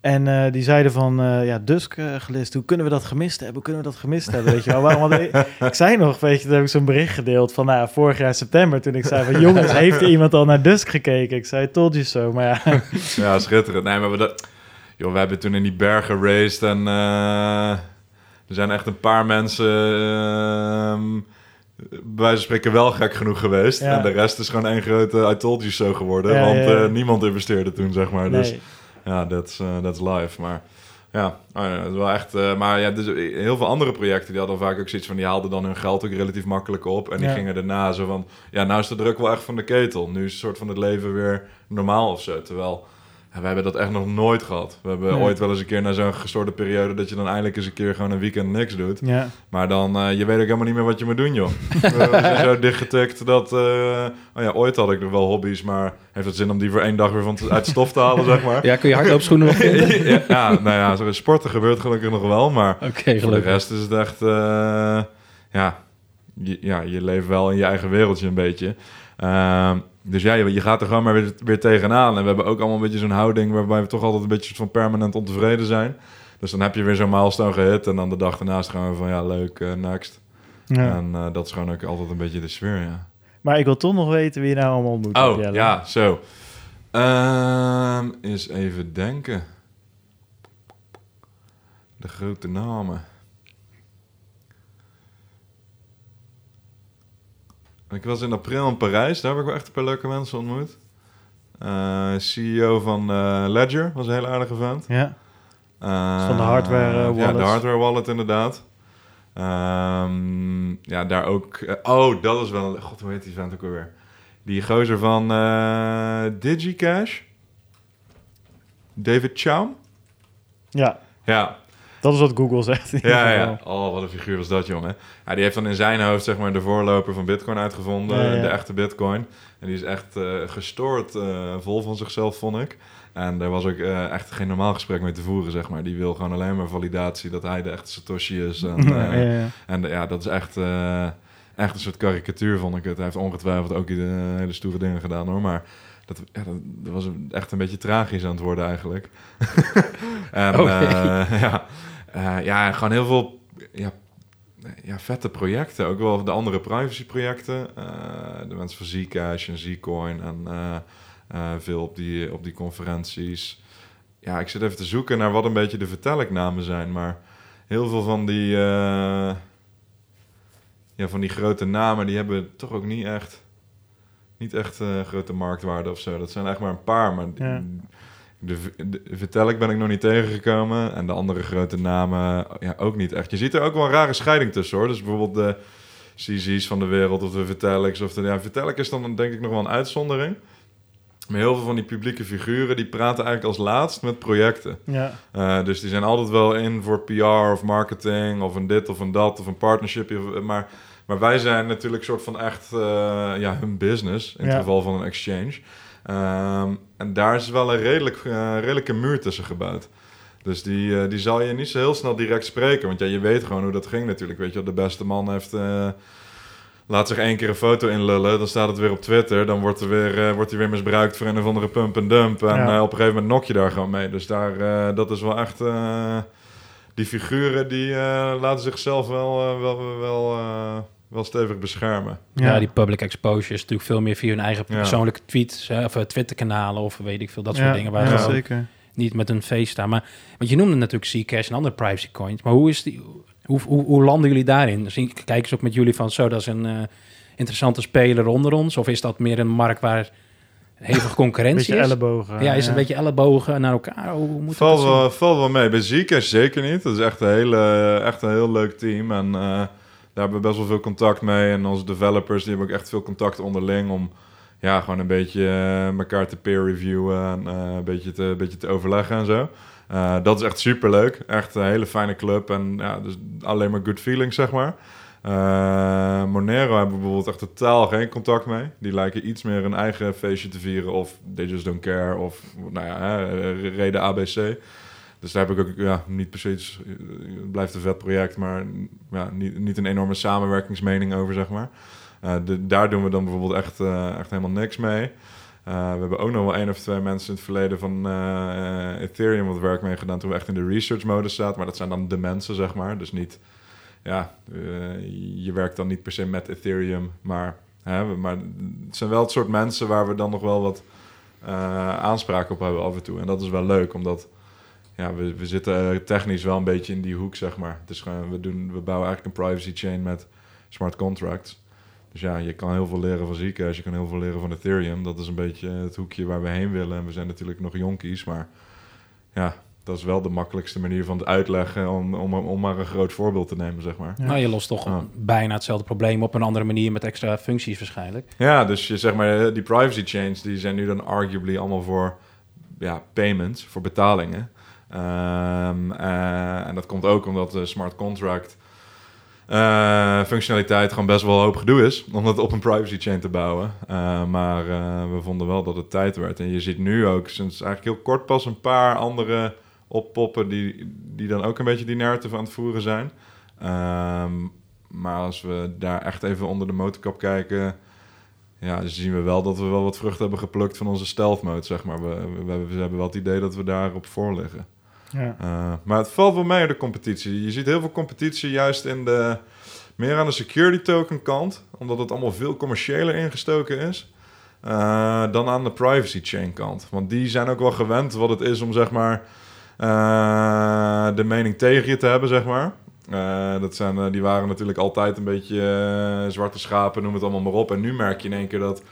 En eh, die zeiden van, eh, ja, Dusk eh, gelist, hoe kunnen we dat gemist hebben? Hoe kunnen we dat gemist hebben? Weet je wel? Waarom ik, ik zei nog, weet je, toen heb ik zo'n bericht gedeeld van, nou, vorig jaar september, toen ik zei van, jongens, *laughs* heeft er iemand al naar Dusk gekeken? Ik zei, told you so, maar ja, *laughs* Ja, schitterend. Nee, maar we, dat, joh, we hebben toen in die bergen geraced en er zijn echt een paar mensen, ehm, bij wijze van spreken, wel gek genoeg geweest. Ja. En de rest is gewoon één grote I told you so geworden, Ja, want ja, niemand investeerde toen, zeg maar. Dus. Ja, that's, eh, that's live. Maar ja, oh ja, dat is wel echt. eh, maar ja, dus heel veel andere projecten die hadden vaak ook zoiets van die haalden dan hun geld ook relatief makkelijk op. En die Ja. gingen daarna zo van ja, nou is de druk wel echt van de ketel. Nu is het soort van het leven weer normaal of zo. Terwijl we hebben dat echt nog nooit gehad. We hebben Nee. ooit wel eens een keer na zo'n gestoorde periode dat je dan eindelijk eens een keer gewoon een weekend niks doet. Ja, Maar dan, eh, je weet ook helemaal niet meer wat je moet doen, joh. *laughs* we zijn zo dichtgetikt dat... eh, oh ja, ooit had ik nog wel hobby's, maar heeft het zin om die voor één dag weer van te- uit stof te halen, zeg maar? *laughs* Ja, kun je hardloopschoenen nog *laughs* ja, ja, nou ja, zo sporten gebeurt gelukkig nog wel, maar Oké, voor de gelukkig. rest is het echt... eh, ja, je, ja, je leeft wel in je eigen wereldje een beetje. Ehm, dus ja, je, je gaat er gewoon maar weer, weer tegenaan. En we hebben ook allemaal een beetje zo'n houding... waarbij we toch altijd een beetje van permanent ontevreden zijn. Dus dan heb je weer zo'n milestone gehit... en dan de dag daarnaast gaan we van ja, leuk, eh, next. ja. En eh, dat is gewoon ook altijd een beetje de sfeer, ja. Maar ik wil toch nog weten wie je nou allemaal ontmoet Oh, ja, zo. Ehm eens even denken. De grote namen. Ik was in april in Parijs. Daar heb ik wel echt een paar leuke mensen ontmoet. Eh, CEO van eh, Ledger was een hele aardige vent. Ja. Eh, van de hardware, eh, Ja, de hardware wallet inderdaad. Ehm, ja, daar ook... oh, dat is wel... God, hoe heet die vent ook alweer? Die gozer van DigiCash. David Chaum? ja, Ja, dat is wat Google zegt. ja, ja. Oh, wat een figuur was dat, jongen. Ja, die heeft dan in zijn hoofd zeg maar de voorloper van Bitcoin uitgevonden. Ja, ja. De echte Bitcoin. En die is echt eh, gestoord eh, vol van zichzelf, vond ik. En daar was ook eh, echt geen normaal gesprek mee te voeren, zeg maar. Die wil gewoon alleen maar validatie dat hij de echte Satoshi is. En, *laughs* Ja, en ja, dat is echt, echt een soort karikatuur, vond ik het. Hij heeft ongetwijfeld ook hele stoere dingen gedaan, hoor. Maar dat, ja, dat, dat was echt een beetje tragisch aan het worden, eigenlijk. *laughs* en Oké. eh, *laughs* ja, eh, ja, gewoon heel veel ja, ja, vette projecten. Ook wel de andere privacy-projecten. Eh, de mensen van Zcash en Zcoin en veel op die, op die conferenties. Ja, ik zit even te zoeken naar wat een beetje de vertelknamen zijn, maar heel veel van die, ja, van die grote namen, die hebben toch ook niet echt, niet echt eh, grote marktwaarde of zo. Dat zijn echt maar een paar, maar Ja. de, de Vitalik ben ik nog niet tegengekomen. En de andere grote namen ja, ook niet echt. Je ziet er ook wel een rare scheiding tussen hoor. Dus bijvoorbeeld de CZ's van de wereld of de Vitaliks. Of de, ja, Vitalik is dan denk ik nog wel een uitzondering. Maar heel veel van die publieke figuren die praten eigenlijk als laatst met projecten. Ja. Eh, dus die zijn altijd wel in voor PR of marketing of een dit of een dat of een partnership. Maar, maar wij zijn natuurlijk soort van echt eh, ja, hun business in het Ja. geval van een exchange. Ehm, en daar is wel een redelijk, eh, redelijke muur tussen gebouwd. Dus die, eh, die zal je niet zo heel snel direct spreken. Want ja, je weet gewoon hoe dat ging natuurlijk. Weet je, de beste man heeft... laat zich één keer een foto inlullen, dan staat het weer op Twitter. Dan wordt, er weer, wordt hij weer misbruikt voor een of andere pump en dump. En Ja. op een gegeven moment nok je daar gewoon mee. Dus daar, dat is wel echt... die figuren die laten zichzelf wel, wel, wel, wel stevig beschermen. Ja. die public exposure is natuurlijk veel meer via hun eigen Ja. persoonlijke tweets hè, of eh, Twitter-kanalen of weet ik veel, dat soort dingen waar ja, ze zeker. niet met hun face staan. Maar want je noemde natuurlijk Zcash en andere privacy coins, maar hoe is die? Hoe, hoe, hoe landen jullie daarin? Zien, kijken ze ook met jullie van zo, dat is een eh, interessante speler onder ons, of is dat meer een markt waar hevige *laughs* concurrentie Beetje is? ellebogen. ja, is het een beetje ellebogen naar elkaar? Hoe moet Valt wel, valt wel mee. Bij Zcash zeker niet. Dat is echt een, hele, echt een heel leuk team. En eh, daar hebben we best wel veel contact mee. En onze developers die hebben ook echt veel contact onderling om ja, gewoon een beetje eh, elkaar te peer reviewen en eh, een, beetje te, beetje te overleggen en zo. Eh, dat is echt super leuk. Echt een hele fijne club. En ja, dus alleen maar good feelings, zeg maar. Monero hebben we bijvoorbeeld echt totaal geen contact mee. Die lijken iets meer een eigen feestje te vieren. Of they just don't care. Of nou ja, reden ABC. Dus daar heb ik ook ja, niet precies... Het blijft een vet project, maar ja, niet, niet een enorme samenwerkingsmening over, zeg maar. Eh, de- daar doen we dan bijvoorbeeld echt, eh, echt helemaal niks mee. Eh, we hebben ook nog wel één of twee mensen in het verleden van Ethereum wat werk mee gedaan toen we echt in de research mode zaten. Maar dat zijn dan de mensen, zeg maar. Dus niet, ja, je werkt dan niet per se met Ethereum, maar, hè, maar het zijn wel het soort mensen waar we dan nog wel wat aanspraak op hebben af en toe. En dat is wel leuk, omdat ja, we, we zitten eh, technisch wel een beetje in die hoek, zeg maar. Het is gewoon, we, doen, we bouwen eigenlijk een privacy chain met smart contracts. Dus ja, je kan heel veel leren van Zcash, je kan heel veel leren van Ethereum. Dat is een beetje het hoekje waar we heen willen. En we zijn natuurlijk nog jonkies, maar ja, dat is wel de makkelijkste manier van het uitleggen om, om, om maar een groot voorbeeld te nemen, zeg maar. Ja. Nou, je lost toch Ja. bijna hetzelfde probleem op een andere manier met extra functies waarschijnlijk. Ja, dus je zeg maar, eh, die privacy chains die zijn nu dan arguably allemaal voor ja, payments, voor betalingen. Ehm, eh, en dat komt ook omdat de smart contract eh, functionaliteit gewoon best wel een hoop gedoe is om dat op een privacy chain te bouwen. Eh, maar we vonden wel dat het tijd werd. En je ziet nu ook sinds eigenlijk heel kort pas een paar andere oppoppen die, die dan ook een beetje die narrative aan het voeren zijn. Ehm, maar als we daar echt even onder de motorkap kijken, ja, zien we wel dat we wel wat vruchten hebben geplukt van onze stealth zeg maar. We, we, we hebben wel het idee dat we daarop voor liggen. Ja. Uh, maar het valt wel mee de competitie. Je ziet heel veel competitie juist in de meer aan de security token kant, omdat het allemaal veel commerciëler ingestoken is. eh, dan aan de privacy chain kant. Want die zijn ook wel gewend wat het is om zeg maar eh, de mening tegen je te hebben, zeg maar. Eh, dat zijn, eh, die waren natuurlijk altijd een beetje eh, zwarte schapen, noem het allemaal maar op. En nu merk je in één keer dat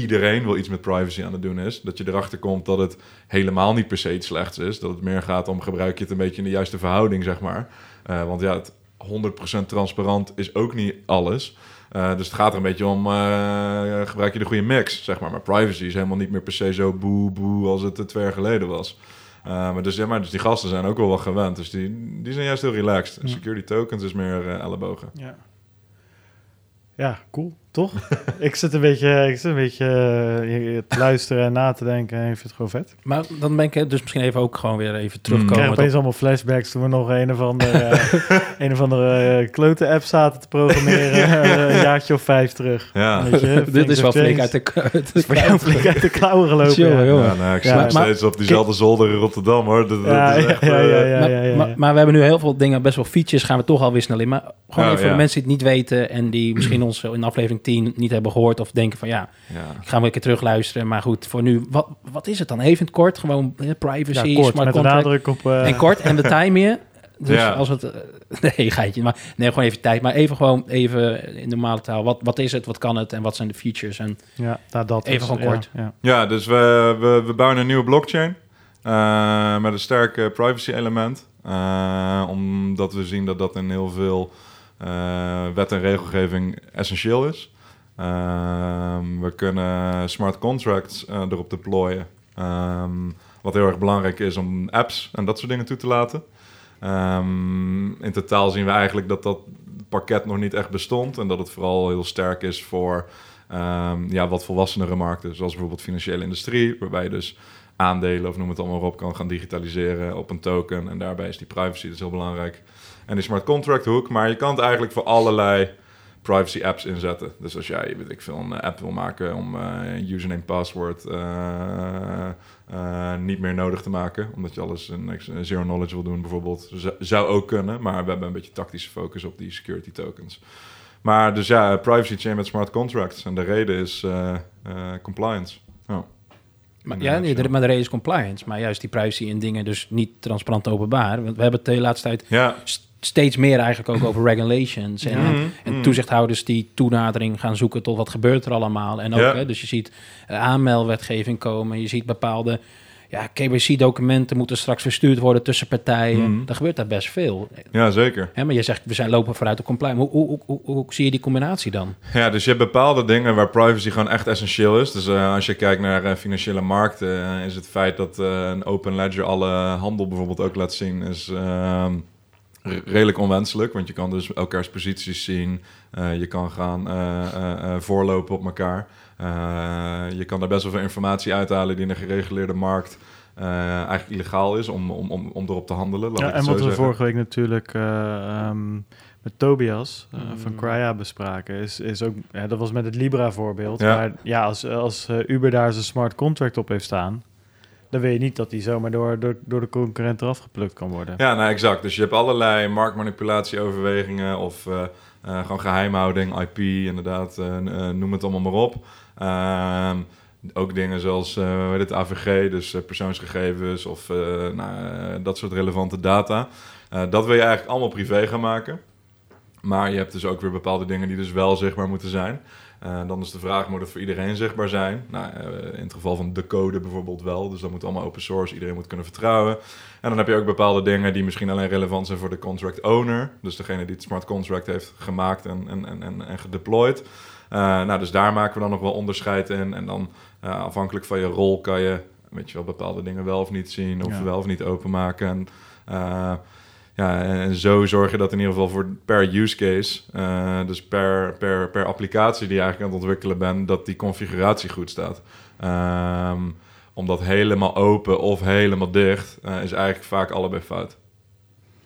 iedereen wel iets met privacy aan het doen is. Dat je erachter komt dat het helemaal niet per se iets slechts is. Dat het meer gaat om gebruik je het een beetje in de juiste verhouding, zeg maar. Eh, want ja, het 100% transparant is ook niet alles. Eh, dus het gaat er een beetje om, eh, gebruik je de goede mix, zeg maar. Maar privacy is helemaal niet meer per se zo boe boe als het twee jaar geleden was. Maar, dus, ja, maar dus die gasten zijn ook wel wat gewend. Dus die, die zijn juist heel relaxed. Security tokens is meer ellebogen. Ja. Ja, cool, toch? *laughs* ik zit een beetje, ik zit een beetje eh, te luisteren en na te denken en ik vind het gewoon vet. Maar dan ben ik dus misschien even ook gewoon weer even Ik krijg terugkomen. opeens allemaal flashbacks toen we nog een of andere, eh, *laughs* een of andere eh, klote app zaten te programmeren. *laughs* eh, een jaartje of vijf terug. Ja. Weet je, Dit is wel flink uit de, uit de flink uit de klauwen gelopen. Ja. Ja, nou, ik Ja, zit nog steeds op diezelfde zolder in Rotterdam, hoor. Dat, dat Ja, is ja, echt, ja, ja, ja, maar, ja, ja. maar, maar we hebben nu heel veel dingen, best wel features, gaan we toch alweer snel in. Maar gewoon Oh, even voor ja. de mensen die het niet weten en die misschien *clears throat* ons in aflevering 10 niet hebben gehoord of denken van ja, ja. ik ga wel een keer terug luisteren. Maar goed, voor nu, wat, wat is het dan? Even kort, gewoon eh, privacy, Ja, kort, smart met nadruk op... eh, En kort en de *laughs* time je. Dus Ja. als het... eh, *laughs* nee, geitje. Maar nee, gewoon even tijd. Maar even gewoon even in normale taal. Wat, wat is het? Wat kan het? En wat zijn de features? En ja, nou, dat Even is- gewoon ja, kort. Ja, Ja, dus we, we, we bouwen een nieuwe blockchain eh, met een sterk privacy element. Eh, omdat we zien dat dat in heel veel eh, wet en regelgeving essentieel is. Ehm, we kunnen smart contracts eh, erop deployen. Ehm, wat heel erg belangrijk is om apps en dat soort dingen toe te laten. Ehm, in totaal zien we eigenlijk dat dat pakket nog niet echt bestond. En dat het vooral heel sterk is voor ja, wat volwassenere markten. Zoals bijvoorbeeld financiële industrie. Waarbij je dus aandelen of noem het allemaal op kan gaan digitaliseren op een token. En daarbij is die privacy dus heel belangrijk. En die smart contract hoek. Maar je kan het eigenlijk voor allerlei privacy apps inzetten. Dus als jij, weet ik veel, een app wil maken om eh username, password eh, eh, niet meer nodig te maken, omdat je alles in zero knowledge wil doen bijvoorbeeld, Z- zou ook kunnen, maar we hebben een beetje tactische focus op die security tokens. Maar dus ja, privacy chain met smart contracts. En de reden is eh, eh, compliance. Ja. Maar, In ja, nee, maar de reden is compliance. Maar juist die privacy en dingen dus niet transparant openbaar. Want we hebben het de laatste tijd Ja. St- steeds meer eigenlijk ook *clears throat* over regulations. En, en mhm. toezichthouders die toenadering gaan zoeken tot wat gebeurt er allemaal. En ook, Ja. hè, dus je ziet uh, aanmeldwetgeving komen. Je ziet bepaalde ja, KYC-documenten moeten straks verstuurd worden tussen partijen. Er gebeurt daar best veel. ja, zeker. Hè, maar je zegt, we zijn lopen vooruit op compliance. Hoe, hoe, hoe, hoe, zie je die combinatie dan? Ja, dus je hebt bepaalde dingen waar privacy gewoon echt essentieel is. Dus eh, als je kijkt naar eh, financiële markten, eh, is het feit dat eh, een open ledger alle handel bijvoorbeeld ook laat zien, is ehm, redelijk onwenselijk. Want je kan dus elkaars posities zien. Eh, je kan gaan eh, eh, eh, voorlopen op elkaar. Eh, je kan daar best wel veel informatie uithalen die in een gereguleerde markt eh, eigenlijk illegaal is om, om, om, om erop te handelen. Laat Ja, ik en wat we zeggen. vorige week natuurlijk eh, ehm, met Tobias eh, van Mm. Crya bespraken, is, is ook, ja, dat was met het Libra voorbeeld. Ja. Maar ja, als, als Uber daar zijn smart contract op heeft staan, dan weet je niet dat die zomaar door, door, door de concurrent eraf geplukt kan worden. Ja, nou exact. Dus je hebt allerlei marktmanipulatieoverwegingen of eh, eh, gewoon geheimhouding, IP, inderdaad, eh, noem het allemaal maar op. Ehm, ook dingen zoals het AVG, dus persoonsgegevens of nou, dat soort relevante data. Dat wil je eigenlijk allemaal privé gaan maken. Maar je hebt dus ook weer bepaalde dingen die dus wel zichtbaar moeten zijn. Eh, dan is de vraag, moet het voor iedereen zichtbaar zijn? Nou, eh, in het geval van de code bijvoorbeeld wel. Dus dat moet allemaal open source, iedereen moet kunnen vertrouwen. En dan heb je ook bepaalde dingen die misschien alleen relevant zijn voor de contract owner. Dus degene die het smart contract heeft gemaakt en, en, en, en, en gedeployed. Eh, nou, dus daar maken we dan nog wel onderscheid in. En dan afhankelijk van je rol kan je, weet je wel, bepaalde dingen wel of niet zien. Of Ja. wel of niet openmaken. En, ja, en zo zorg je dat in ieder geval voor per use case, eh, dus per, per, per applicatie die je eigenlijk aan het ontwikkelen bent, dat die configuratie goed staat. Ehm, omdat helemaal open of helemaal dicht eh, is eigenlijk vaak allebei fout.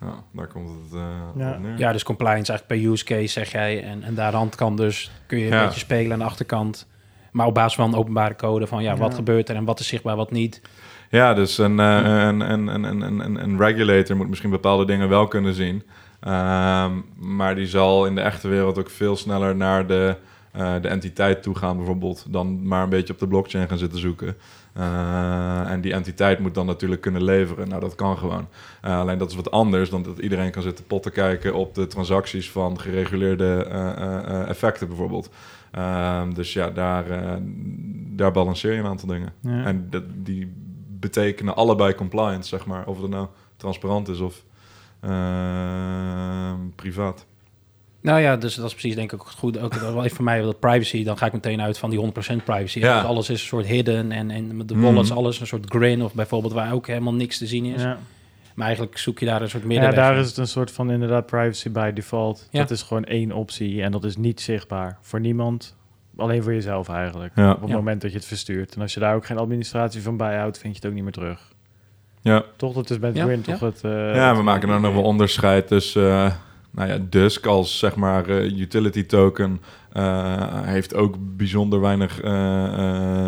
Ja, daar komt het eh, Ja. op neer. Ja, dus compliance eigenlijk per use case, zeg jij. En, en daar aan de kant dus kun je een Ja. beetje spelen aan de achterkant. Maar op basis van een openbare code van ja, Ja. wat gebeurt er en wat is zichtbaar, wat niet. Ja, dus een, eh, een, een, een, een, een, regulator moet misschien bepaalde dingen wel kunnen zien. Ehm, maar die zal in de echte wereld ook veel sneller naar de eh, de entiteit toegaan bijvoorbeeld, dan maar een beetje op de blockchain gaan zitten zoeken. Eh, en die entiteit moet dan natuurlijk kunnen leveren. Nou, dat kan gewoon. Alleen dat is wat anders dan dat iedereen kan zitten potten kijken op de transacties van gereguleerde effecten bijvoorbeeld. Ehm, dus ja, daar, daar balanceer je een aantal dingen. Ja. En dat, die betekenen allebei compliance, zeg maar. Of het nou transparant is of ehm, privaat. Nou ja, dus dat is precies denk ik ook goed. Ook wel even voor mij dat privacy, dan ga ik meteen uit van die 100% privacy. Ja. Dus alles is een soort hidden en, en met de Mhm. wallets alles een soort grin of bijvoorbeeld waar ook helemaal niks te zien is. Ja. Maar eigenlijk zoek je daar een soort ja, middenweg. daar in. is het een soort van inderdaad privacy by default. Ja. Dat is gewoon één optie en dat is niet zichtbaar voor niemand. Alleen voor jezelf eigenlijk. Ja. Op het Ja. moment dat je het verstuurt. En als je daar ook geen administratie van bijhoudt, vind je het ook niet meer terug. Ja. Toch? Dat is met Ja, Grin ja. toch het... eh, ja, we het- maken dan nog wel onderscheid tussen... eh, nou ja, Dusk als zeg maar eh, utility token eh, heeft ook bijzonder weinig eh,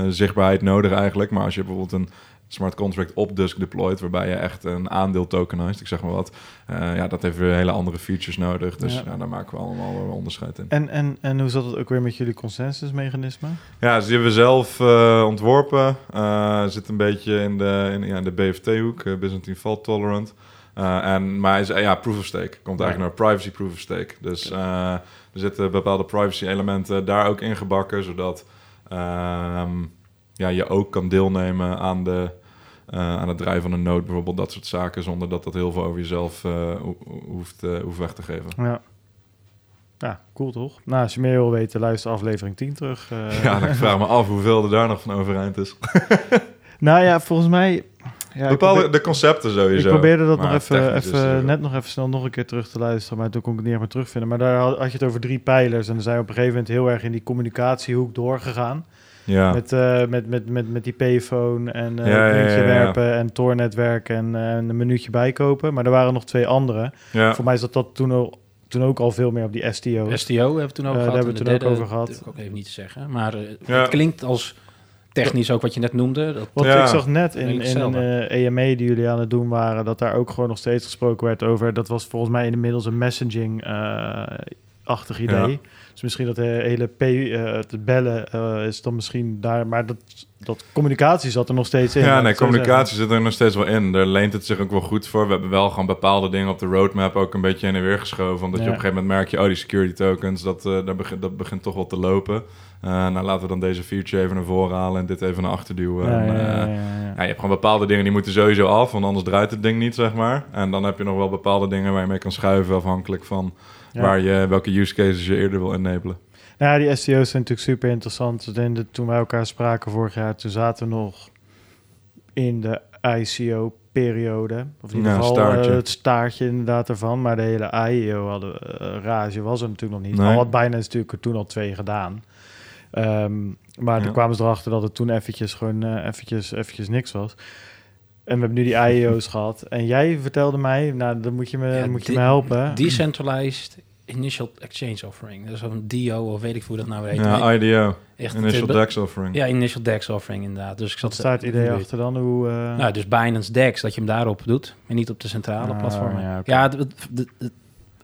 eh, zichtbaarheid nodig eigenlijk. Maar als je bijvoorbeeld een smart contract op Dusk deployt, waarbij je echt een aandeel tokenized, ik zeg maar wat, eh, ja, dat heeft weer hele andere features nodig. Dus Ja. ja. daar maken we allemaal wel onderscheid in. En, en, en hoe zat het ook weer met jullie consensusmechanisme? Ja, dus die hebben we zelf eh, ontworpen. Eh, zit een beetje in de, in, ja, in de BFT-hoek, Byzantine Fault Tolerant. En, maar is, ja, proof of stake. Komt eigenlijk naar privacy proof of stake. Dus er zitten bepaalde privacy elementen daar ook ingebakken, zodat ehm, ja, je ook kan deelnemen aan, de, aan het draaien van een node, bijvoorbeeld dat soort zaken, zonder dat dat heel veel over jezelf eh, ho- ho- hoeft, eh, hoeft weg te geven. Ja. Ja, cool toch? Nou, als je meer wil weten, luister aflevering 10 terug. eh. *laughs* Ja, ik vraag me af hoeveel er daar nog van overeind is. *laughs* Nou ja, volgens mij... Ja, Bepaalde probeer- de concepten sowieso. Ik probeerde dat nog even, even net nog even snel nog een keer terug te luisteren, maar toen kon ik het niet meer terugvinden. Maar daar had, had je het over drie pijlers en dan zijn we op een gegeven moment heel erg in die communicatiehoek doorgegaan. Ja. Met, eh, met, met, met, met die payphone en eh Ja, ja, muntje ja, ja. werpen en Tor-netwerk en, eh, een minuutje bijkopen. Maar er waren nog twee andere. ja. Voor mij zat dat toen, al, toen ook al veel meer op die STO's. STO hebben we toen ook Eh, gehad. daar en hebben we toen ook derde over gehad. ik ook even niet te zeggen. Maar eh, Ja. het klinkt als technisch ook wat je net noemde. Dat, Want Ja. ik zag net in, in een eh, EMA die jullie aan het doen waren, dat daar ook gewoon nog steeds gesproken werd over. Dat was volgens mij inmiddels een messaging-achtig idee. Ja. Dus misschien dat de hele P, eh, bellen eh, is dan misschien daar, maar dat, dat communicatie zat er nog steeds in. Ja, nee, communicatie zit er nog steeds wel in. Daar leent het zich ook wel goed voor. We hebben wel gewoon bepaalde dingen op de roadmap ook een beetje heen en weer geschoven. Omdat Ja. je op een gegeven moment merk je, oh, die security tokens, dat, eh, daar begint, dat begint toch wel te lopen. Nou, laten we dan deze feature even naar voren halen en dit even naar achter duwen. Ja, En, je hebt gewoon bepaalde dingen die moeten sowieso af, want anders draait het ding niet, zeg maar. En dan heb je nog wel bepaalde dingen waar je mee kan schuiven, afhankelijk van. Waar je, welke use cases je eerder wil enablen. Nou ja, die STO's zijn natuurlijk super interessant. Dat Toen wij elkaar spraken vorig jaar, toen zaten we nog in de ICO-periode. Of in ieder geval staartje. eh, het staartje inderdaad ervan. Maar de hele IEO hadden, eh, rage was er natuurlijk nog niet. Nee. Al had bijna natuurlijk er toen al twee gedaan. Ehm, maar Ja. toen kwamen ze erachter dat het toen eventjes gewoon eh, eventjes, eventjes niks was. En we hebben nu die *laughs* IEO's gehad. En jij vertelde mij, nou dan moet je me, Ja, moet je me helpen. Decentralized Initial Exchange Offering. Dat is een DO of weet ik hoe dat nou heet. Ja, IDO, echt, Initial het- DEX Offering. Ja, Initial DEX Offering inderdaad. Dus ik zat Wat staat het idee achter dan? Hoe, eh, Nou, dus Binance DEX, dat je hem daarop doet. En niet op de centrale Ah, platformen. ja, Ja, het-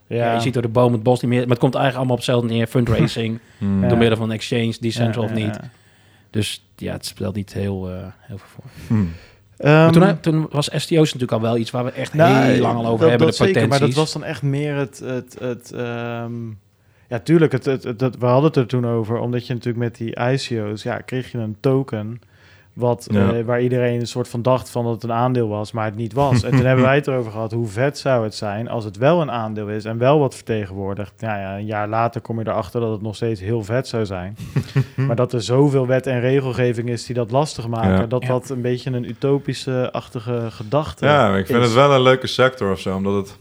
ja, je ziet door de boom het bos niet meer. Maar het komt eigenlijk allemaal op hetzelfde neer. Fundraising, *laughs* Hmm. Ja. door middel van exchange, decentral Ja, of niet. ja. Dus ja, het speelt niet heel, eh, heel veel voor. Hmm. Ehm, toen, toen was STO's natuurlijk al wel iets waar we echt nou, heel lang al over dat- hebben, dat de zeker. Maar dat was dan echt meer het... het, het ehm, ja, tuurlijk, het, het, het, het- we hadden het er toen over. Omdat je natuurlijk met die ICO's... Ja, kreeg je een token... Wat, Ja. eh, waar iedereen een soort van dacht van dat het een aandeel was, maar het niet was. En toen hebben wij het erover gehad, hoe vet zou het zijn als het wel een aandeel is en wel wat vertegenwoordigt. Nou ja, een jaar later kom je erachter dat het nog steeds heel vet zou zijn. *laughs* maar dat er zoveel wet en regelgeving is die dat lastig maken, Ja. dat Ja. dat een beetje een utopische-achtige gedachte Ja, maar ik vind is. het wel een leuke sector of zo, omdat het...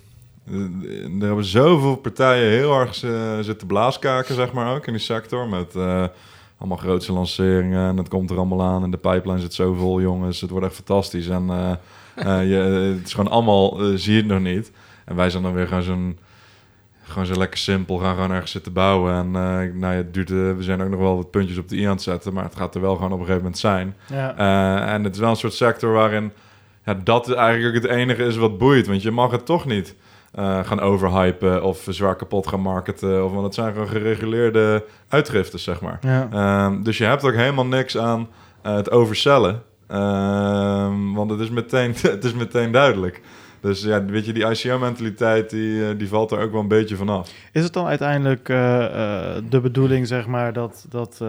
Er hebben zoveel partijen heel erg eh, zitten blaaskaken, zeg maar, ook in die sector. Met eh, allemaal grootse lanceringen en het komt er allemaal aan. En de pipeline zit zo vol, jongens. Het wordt echt fantastisch. En eh, eh, je, het is gewoon allemaal, eh, zie je het nog niet. En wij zijn dan weer gewoon zo'n... Gewoon zo lekker simpel, gaan gewoon ergens zitten bouwen. En eh, nou ja, het duurt, eh, we zijn ook nog wel wat puntjes op de i aan het zetten. Maar het gaat er wel gewoon op een gegeven moment zijn. Ja. Eh, en het is wel een soort sector waarin ja, dat eigenlijk ook het enige is wat boeit. Want je mag het toch niet eh, gaan overhypen of zwaar kapot gaan marketen. Of, want het zijn gewoon gereguleerde uitgiftes, zeg maar. Ja. Ehm, dus je hebt ook helemaal niks aan eh, het overcellen. Ehm, want het is, meteen, *laughs* het is meteen duidelijk. Dus ja, weet je, die ICO-mentaliteit, die, eh, die valt er ook wel een beetje vanaf. Is het dan uiteindelijk de bedoeling, zeg maar, dat, dat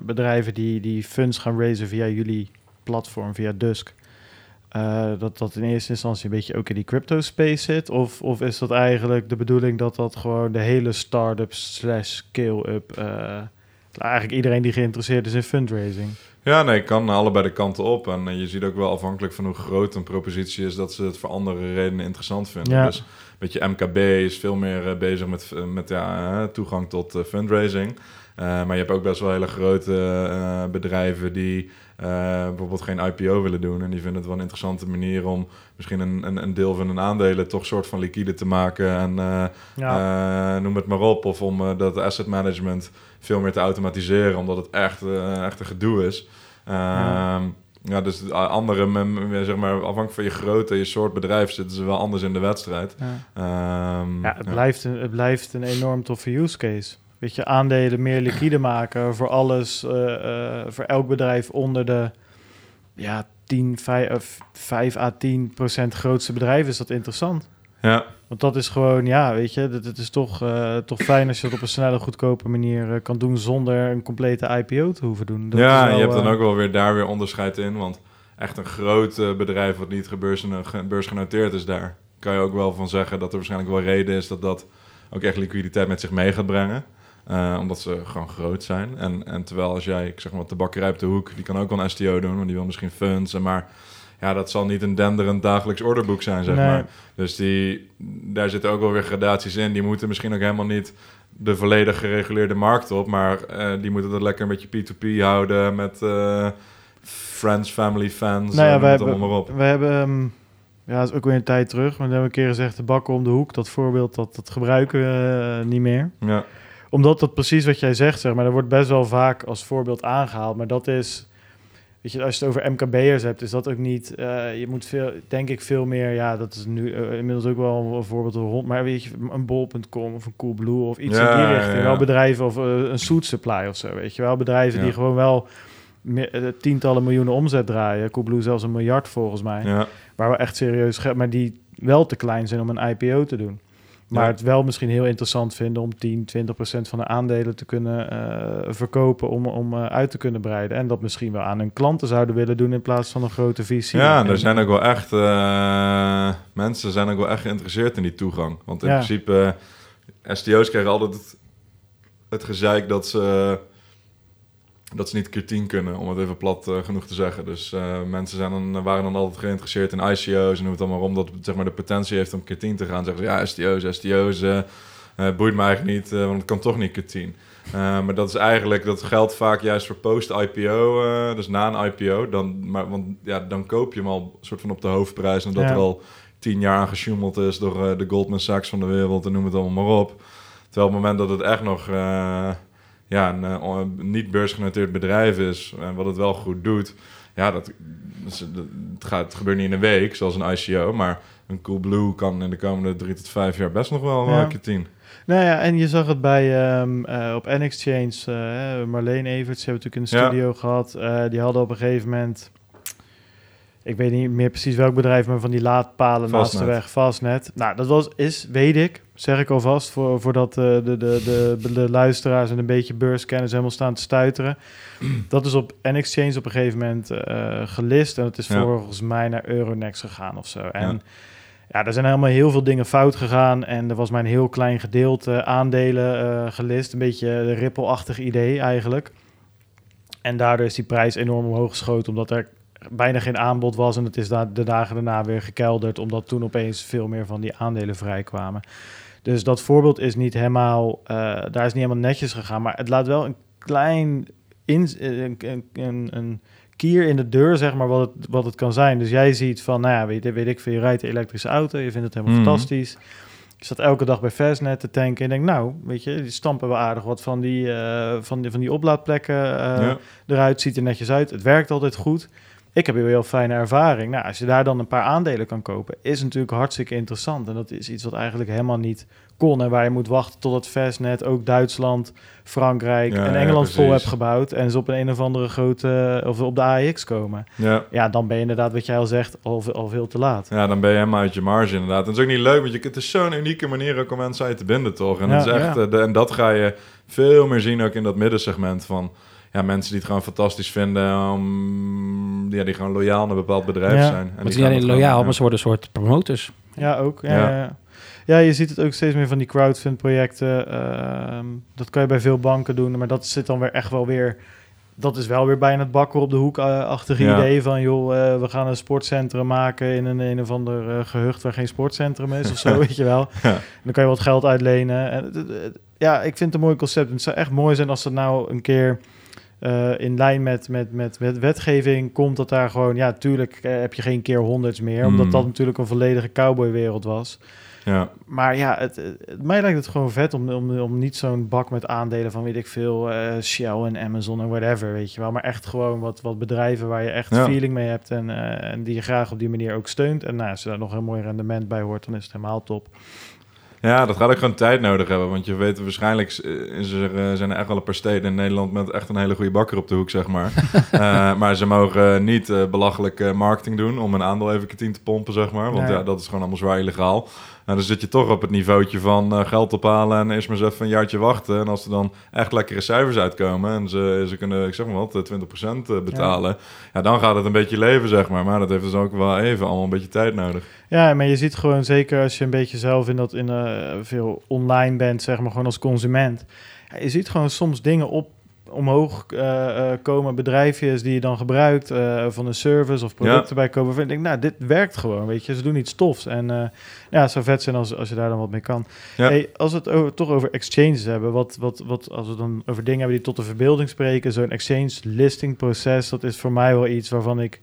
bedrijven die, die funds gaan raisen via jullie platform, via Dusk, eh, dat dat in eerste instantie een beetje ook in die crypto space zit? Of, of is dat eigenlijk de bedoeling dat dat gewoon de hele start-up slash scale-up, eh, eigenlijk iedereen die geïnteresseerd is in fundraising? Ja, nee, kan allebei de kanten op. En eh, je ziet ook wel afhankelijk van hoe groot een propositie is, dat ze het voor andere redenen interessant vinden. Ja. Dus weet je, MKB is veel meer bezig met, met ja, toegang tot fundraising. Eh, maar je hebt ook best wel hele grote eh, bedrijven die eh, bijvoorbeeld geen IPO willen doen. En die vinden het wel een interessante manier om misschien een, een, een deel van hun aandelen toch soort van liquide te maken. En Ja, noem het maar op. Of om dat asset management veel meer te automatiseren, omdat het echt, echt een gedoe is. Ehm, ja. dus de andere, ja, zeg maar, afhankelijk van je grootte, je soort bedrijf, zitten ze wel anders in de wedstrijd. ja. Ehm, Ja, het, ja. Blijft een, het blijft een enorm toffe use case. Weet je, aandelen meer liquide maken voor alles, eh, eh, voor elk bedrijf onder de ja, 10, 5, of 5 à 10 procent grootste bedrijf is dat interessant. Ja, Want dat is gewoon, ja, weet je, het, het is toch, eh, toch fijn als je dat op een snelle, goedkope manier kan doen zonder een complete IPO te hoeven doen. Dat ja wel, je hebt dan ook wel weer daar weer onderscheid in. Want echt een groot bedrijf wat niet beursgenoteerd is daar, kan je ook wel van zeggen dat er waarschijnlijk wel reden is dat dat ook echt liquiditeit met zich mee gaat brengen. Eh, omdat ze gewoon groot zijn. En, en terwijl als jij, ik zeg maar, de bakkerij op de hoek, die kan ook wel een STO doen, want die wil misschien funds. en Maar ja, dat zal niet een denderend dagelijks orderboek zijn, zeg Nee. maar. Dus die, daar zitten ook wel weer gradaties in. Die moeten misschien ook helemaal niet de volledig gereguleerde markt op. Maar eh, die moeten dat lekker een beetje P2P houden met eh, friends, family, fans. Nou ja, hebben, allemaal maar op. we hebben, ehm, ja, dat is ook weer een tijd terug, maar we hebben een keer gezegd, de bakken om de hoek, dat voorbeeld, dat, dat gebruiken we niet meer. Ja, Omdat dat precies wat jij zegt, zeg maar, dat wordt best wel vaak als voorbeeld aangehaald, maar dat is, weet je, als je het over MKB'ers hebt, is dat ook niet, eh, je moet veel, denk ik veel meer, ja, dat is nu eh, inmiddels ook wel een voorbeeld rond, maar weet je, een bol.com of een Coolblue of iets Ja, in die ja, richting, ja. wel bedrijven of eh, een Suit Supply of zo, weet je wel, bedrijven Ja. die gewoon wel tientallen miljoenen omzet draaien, Coolblue zelfs een miljard volgens mij, ja. waar we echt serieus, maar die wel te klein zijn om een IPO te doen. Maar Ja. het wel misschien heel interessant vinden om 10, 20 procent van de aandelen te kunnen eh, verkopen om, om eh, uit te kunnen breiden. En dat misschien wel aan hun klanten zouden willen doen in plaats van een grote visie. Ja, en En- er zijn ook wel echt eh, mensen zijn ook wel echt geïnteresseerd in die toegang. Want in Ja. principe, STO's krijgen altijd het, het gezeik dat ze, dat ze niet keer 10 kunnen, om het even plat eh, genoeg te zeggen. Dus eh, mensen zijn dan, waren dan altijd geïnteresseerd in ICO's en noem het allemaal om dat zeg maar, de potentie heeft om keer 10 te gaan. Zeggen ze, ja, STO's, STO's, eh eh, boeit me eigenlijk niet, eh, want het kan toch niet keer 10. Eh, maar dat is eigenlijk, dat geldt vaak juist voor post-IPO, eh, dus na een IPO. Dan, maar, want ja, dan koop je hem al soort van op de hoofdprijs. En dat Ja. er al tien jaar aan gesjoemeld is door eh, de Goldman Sachs van de wereld en noem het allemaal maar op. Terwijl op het moment dat het echt nog eh, ja, een eh, niet beursgenoteerd bedrijf is en wat het wel goed doet, ja, dat, het, gaat, het gebeurt niet in een week, zoals een ICO, maar een Coolblue kan in de komende drie tot vijf jaar best nog wel Ja. een keer tien. Nou ja, en je zag het bij ehm, eh, op N-Exchange, eh, hè, Marleen Everts, hebben we natuurlijk in de Ja. studio gehad. Eh, die hadden op een gegeven moment, ik weet niet meer precies welk bedrijf, maar van die laadpalen naast de Fastnet. weg, Fastnet. Nou, dat was, is, weet ik, zeg ik alvast, voor, voordat eh, de, de, de, de, luisteraars en een beetje beurskennis helemaal staan te stuiteren. *clears throat* Dat is op N-Exchange op een gegeven moment eh, gelist en het is volgens mij naar Euronext gegaan of zo. En Ja. ja, er zijn helemaal heel veel dingen fout gegaan. En er was maar een heel klein gedeelte aandelen eh, gelist. Een beetje een rippelachtig idee eigenlijk. En daardoor is die prijs enorm omhoog geschoten. Omdat er bijna geen aanbod was. En het is da de dagen daarna weer gekelderd. Omdat toen opeens veel meer van die aandelen vrijkwamen. Dus dat voorbeeld is niet helemaal... eh, daar is niet helemaal netjes gegaan. Maar het laat wel een klein... In, een, een, een, een kier in de deur, zeg maar, wat het, wat het kan zijn. Dus jij ziet van, nou ja, weet, weet ik veel, je rijdt een elektrische auto, je vindt het helemaal Mhm. fantastisch. Je staat elke dag bij Fastnet te tanken en denkt, nou, weet je, die stampen we aardig wat van die, eh, van die, van die oplaadplekken eh, ja. eruit. Ziet er netjes uit, het werkt altijd goed. Ik heb hier een heel fijne ervaring. Nou, als je daar dan een paar aandelen kan kopen, is natuurlijk hartstikke interessant. En dat is iets wat eigenlijk helemaal niet kon. En waar je moet wachten tot het Fastnet ook Duitsland, Frankrijk Ja, en ja, Engeland vol hebt gebouwd. En ze op een, een of andere grote, of op de AEX komen. Ja. Ja, dan ben je inderdaad, wat jij al zegt, al, ve- al veel te laat. Ja, dan ben je helemaal uit je marge inderdaad. En het is ook niet leuk, want je, het is zo'n unieke manier ook om mensen aan je te binden, toch? En, het is echt, eh, de- en dat ga je veel meer zien ook in dat middensegment van... Ja, mensen die het gewoon fantastisch vinden, om, ja, die gewoon loyaal naar een bepaald bedrijf Ja. zijn. En Maar het die niet gewoon- loyaal, maar ze worden een soort promoters. Ja, ook. Ja, Ja. ja. ja. Ja, je ziet het ook steeds meer van die crowdfund-projecten. ehm, dat kan je bij veel banken doen, maar dat zit dan weer echt wel weer... Dat is wel weer bijna het bakker op de hoek-achtige Ja. idee van... joh, eh, we gaan een sportcentrum maken in een, een of ander eh, gehucht waar geen sportcentrum is of zo, *laughs* weet je wel. Ja. Dan kan je wat geld uitlenen. En, ja, ik vind het een mooi concept. Het zou echt mooi zijn als het nou een keer... eh, in lijn met, met, met, met wetgeving komt dat daar gewoon... Ja, tuurlijk eh, heb je geen keer honderds meer. Omdat Mm. dat natuurlijk een volledige cowboywereld was. Ja. Maar ja, het, het- mij lijkt het gewoon vet om, om, om niet zo'n bak met aandelen van weet ik veel, eh, Shell en Amazon en whatever, weet je wel. Maar echt gewoon wat, wat bedrijven waar je echt Ja. feeling mee hebt en, en die je graag op die manier ook steunt. En nou, als er daar nog een mooi rendement bij hoort, dan is het helemaal top. Ja, dat gaat ook gewoon tijd nodig hebben. Want je weet, waarschijnlijk eh, is er, eh, zijn er echt wel een paar steden in Nederland met echt een hele goede bakker op de hoek, zeg maar. *laughs* Eh, maar ze mogen niet eh, belachelijk eh, marketing doen om een aandeel even te pompen, zeg maar. Want Nee. ja, dat is gewoon allemaal zwaar illegaal. En dan zit je toch op het niveautje van eh, geld ophalen en eerst maar eens even een jaartje wachten. En als er dan echt lekkere cijfers uitkomen en ze, ze kunnen, ik zeg maar wat, eh, 20% eh, betalen. Ja. dan gaat het een beetje leven, zeg maar. Maar dat heeft dus ook wel even allemaal een beetje tijd nodig. Ja, maar je ziet gewoon zeker als je een beetje zelf in dat in eh, veel online bent, zeg maar gewoon als consument. Ja, je ziet gewoon soms dingen op omhoog eh, eh, komen, bedrijfjes die je dan gebruikt eh, van een service of producten bij komen. Vind ik nou, dit werkt gewoon, weet je. Ze doen iets tofs. En eh, ja, zou vet zijn als, als je daar dan wat mee kan. Ja. Hey, als we het over, toch over exchanges hebben, wat, wat, wat, als we dan over dingen hebben die tot de verbeelding spreken, zo'n exchange listing proces, dat is voor mij wel iets waarvan ik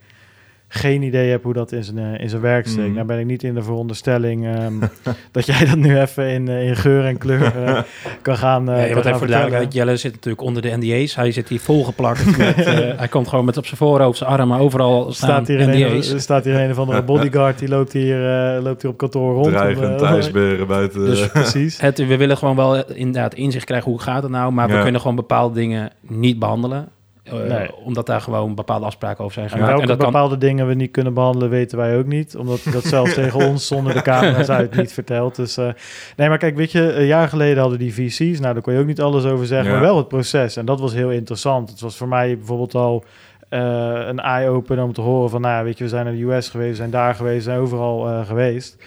geen idee heb hoe dat in zijn, eh, in zijn werk steekt. Mhm. Nou ben ik niet in de veronderstelling ehm, *laughs* dat jij dat nu even in, eh, in geur en kleur eh, *laughs* kan gaan uh, Ja, want even duidelijkheid, Jelle zit natuurlijk onder de NDA's. Hij zit hier volgeplakt. met, *laughs* eh, hij komt gewoon met op zijn voorhoofd, zijn armen, overal staan Staat hier, NDA's. een, staat hier een of andere bodyguard, die loopt hier, eh, loopt hier op kantoor rond. om, Dreigend eh, ijsberen buiten. Dus precies. Het, we willen gewoon wel inderdaad inzicht krijgen hoe gaat het nou, maar we kunnen gewoon bepaalde dingen niet behandelen. Eh, Nee. Omdat daar gewoon bepaalde afspraken over zijn En gemaakt. welke En dat kan, bepaalde dingen we niet kunnen behandelen, weten wij ook niet. Omdat dat zelfs *laughs* tegen ons zonder de camera's uit niet vertelt. Dus eh, nee, maar kijk, weet je, een jaar geleden hadden die VC's. Nou, daar kon je ook niet alles over zeggen, Ja. maar wel het proces. En dat was heel interessant. Het was voor mij bijvoorbeeld al eh, een eye-opener om te horen van, nou ja, weet je, we zijn naar de US geweest, we zijn daar geweest, we zijn overal eh, geweest.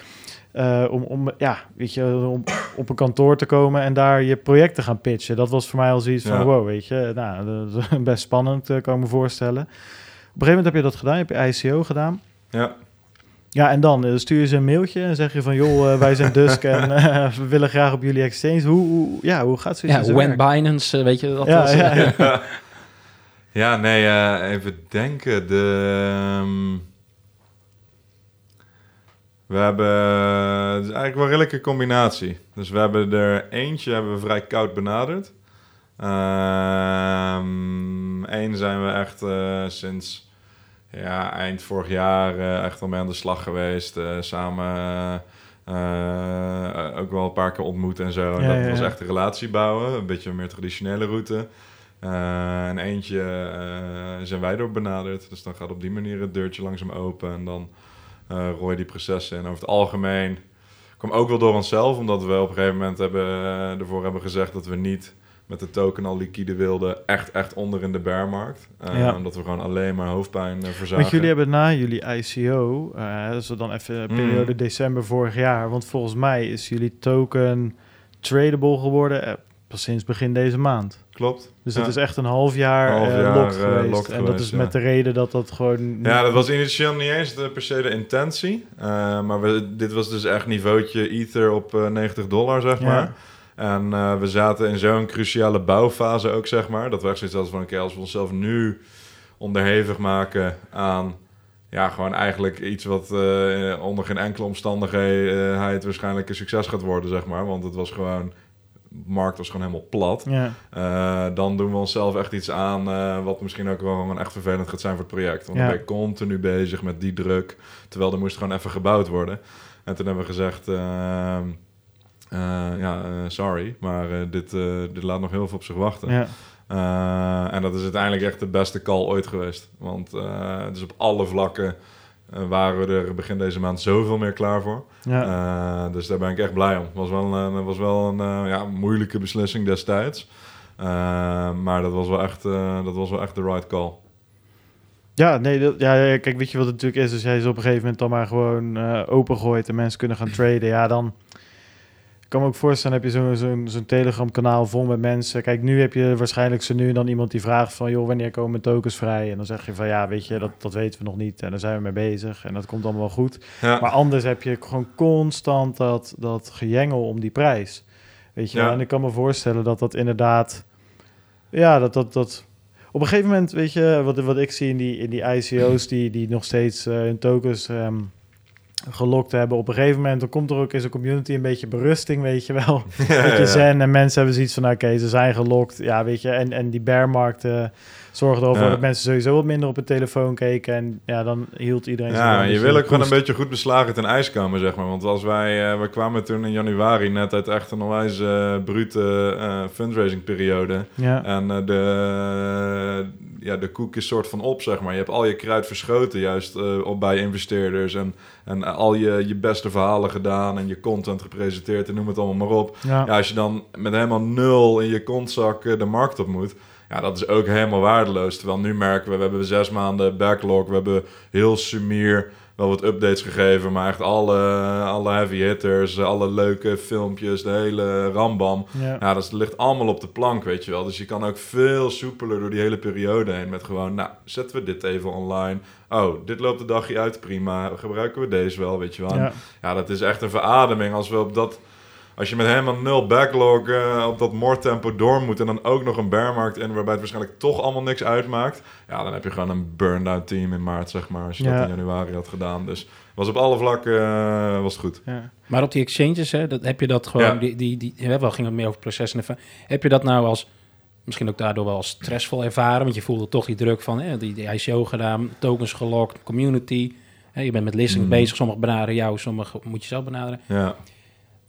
Eh, om, om, ja, weet je, om op een kantoor te komen en daar je project te gaan pitchen. Dat was voor mij al zoiets van, wow, weet je, nou, *laughs* dat is best spannend, eh, kan ik me voorstellen. Op een gegeven moment heb je dat gedaan, heb je ICO gedaan. Ja. Ja, en dan eh, stuur je ze een mailtje en zeg je van, joh, wij zijn Dusk en *laughs* we willen graag op jullie exchange. Hoe, hoe, ja, hoe gaat zoiets ja, when werk? Binance, weet je dat? Ja, was, ja, ja. *laughs* Ja, nee, eh, even denken. De, ehm, we hebben, het is eigenlijk wel een redelijke combinatie. Dus we hebben er eentje hebben we vrij koud benaderd. Ehm Eén zijn we echt eh, sinds ja, eind vorig jaar eh, echt al mee aan de slag geweest. eh, samen ook wel een paar keer ontmoet en zo. En Ja, dat ja, was echt een relatie bouwen. Een beetje een meer traditionele route. En eentje zijn wij door benaderd. Dus dan gaat op die manier het deurtje langzaam open. En dan rooi je die processen in. Over het algemeen kwam ook wel door onszelf. Omdat we op een gegeven moment hebben, eh, ervoor hebben gezegd dat we niet met de token al liquide wilden. Echt, echt onder in de bearmarkt. Ja. Omdat we gewoon alleen maar hoofdpijn uh, verzagen. Want jullie hebben na jullie ICO, eh dus dan even periode Mm. december vorig jaar, want volgens mij is jullie token tradable geworden pas sinds begin deze maand. Klopt. Dus Ja. dat is echt een half jaar, Half eh, jaar, locked eh, geweest. locked en dat is ja. met de reden dat dat gewoon... Ja, dat was initieel niet eens de, per se de intentie. Eh, maar we, dit was dus echt niveautje Ether op eh, 90 dollar, zeg Ja. maar. En eh, we zaten in zo'n cruciale bouwfase ook, zeg maar. Dat we echt zoiets hadden van, oké, als we onszelf nu onderhevig maken aan... Ja, gewoon eigenlijk iets wat eh, onder geen enkele omstandigheid waarschijnlijk een succes gaat worden, zeg maar. Want het was gewoon markt was gewoon helemaal plat. Ja, Eh, dan doen we onszelf echt iets aan eh, wat misschien ook wel gewoon echt vervelend gaat zijn voor het project. Want Ja. dan ben je continu bezig met die druk, terwijl er moest gewoon even gebouwd worden. En toen hebben we gezegd, ehm, eh, ja, sorry, maar dit, dit laat nog heel veel op zich wachten. ja. En dat is uiteindelijk echt de beste call ooit geweest. Want uh, dus op alle vlakken waren we er begin deze maand zoveel meer klaar voor. ja. Uh, dus daar ben ik echt blij om. Het was wel een, was wel een uh, ja, moeilijke beslissing destijds. Uh, maar dat was, wel echt, dat was wel echt de right call. Ja, nee, dat, ja, kijk, weet je wat het natuurlijk is? Als jij ze op een gegeven moment dan maar gewoon opengooit en mensen kunnen gaan traden, ja, dan ik kan me ook voorstellen, heb je zo'n zo'n zo'n Telegram-kanaal vol met mensen. Kijk, nu heb je waarschijnlijk zo nu en dan iemand die vraagt van, joh, wanneer komen tokens vrij? En dan zeg je van, ja, weet je, dat, dat weten we nog niet en daar zijn we mee bezig en dat komt allemaal wel goed. Ja. Maar anders heb je gewoon constant dat, dat gejengel om die prijs. Weet je ja. En ik kan me voorstellen dat dat inderdaad, ja, dat dat... dat op een gegeven moment, weet je, wat, wat ik zie in die, in die ICO's die, die nog steeds uh, hun tokens um, gelokt hebben. Op een gegeven moment, dan komt er ook in zo'n community een beetje berusting, weet je wel. *laughs* Ja, je, zen en mensen hebben zoiets van, oké, okay, ze zijn gelokt. Ja, weet je, en, en die bearmarkten uh, zorgden ervoor ja. dat mensen sowieso wat minder op hun telefoon keken. En ja, dan hield iedereen... Ja, je wil ook gewoon een beetje goed beslagen ten ijs komen, zeg maar. Want als wij, uh, we kwamen toen in januari net uit echt een onwijs uh, brute uh, fundraising periode. Ja. En de, ja, de koek is soort van op, zeg maar. Je hebt al je kruid verschoten juist op bij investeerders. En, en al je, je beste verhalen gedaan en je content gepresenteerd en noem het allemaal maar op. Ja. ja als je dan met helemaal nul in je kontzak de markt op moet... Ja, dat is ook helemaal waardeloos. Terwijl nu merken we, we hebben zes maanden backlog. We hebben heel sumier wel wat updates gegeven. Maar echt alle, alle heavy hitters, alle leuke filmpjes, de hele rambam. Ja. ja, dat ligt allemaal op de plank, weet je wel. Dus je kan ook veel soepeler door die hele periode heen. Met gewoon, nou, zetten we dit even online. Oh, dit loopt de dagje uit, prima. Gebruiken we deze wel, weet je wel. Ja. ja, dat is echt een verademing als we op dat... Als je met helemaal nul backlog uh, op dat moordtempo door moet... en dan ook nog een bearmarkt in... waarbij het waarschijnlijk toch allemaal niks uitmaakt... ja, dan heb je gewoon een burn-out team in maart, zeg maar... als je Ja. dat in januari had gedaan. Dus was op alle vlakken uh, was het goed. Ja. Maar op die exchanges, hè, dat, heb je dat gewoon... Ja. Die, die, die, ja, wel ging het meer over processen. Heb je dat nou als... Misschien ook daardoor wel als stressvol ervaren... want je voelde toch die druk van hè, die, die ICO gedaan... tokens gelokt, community... Hè, je bent met listing Mm. bezig, sommigen benaderen jou... sommigen moet je zelf benaderen. Ja.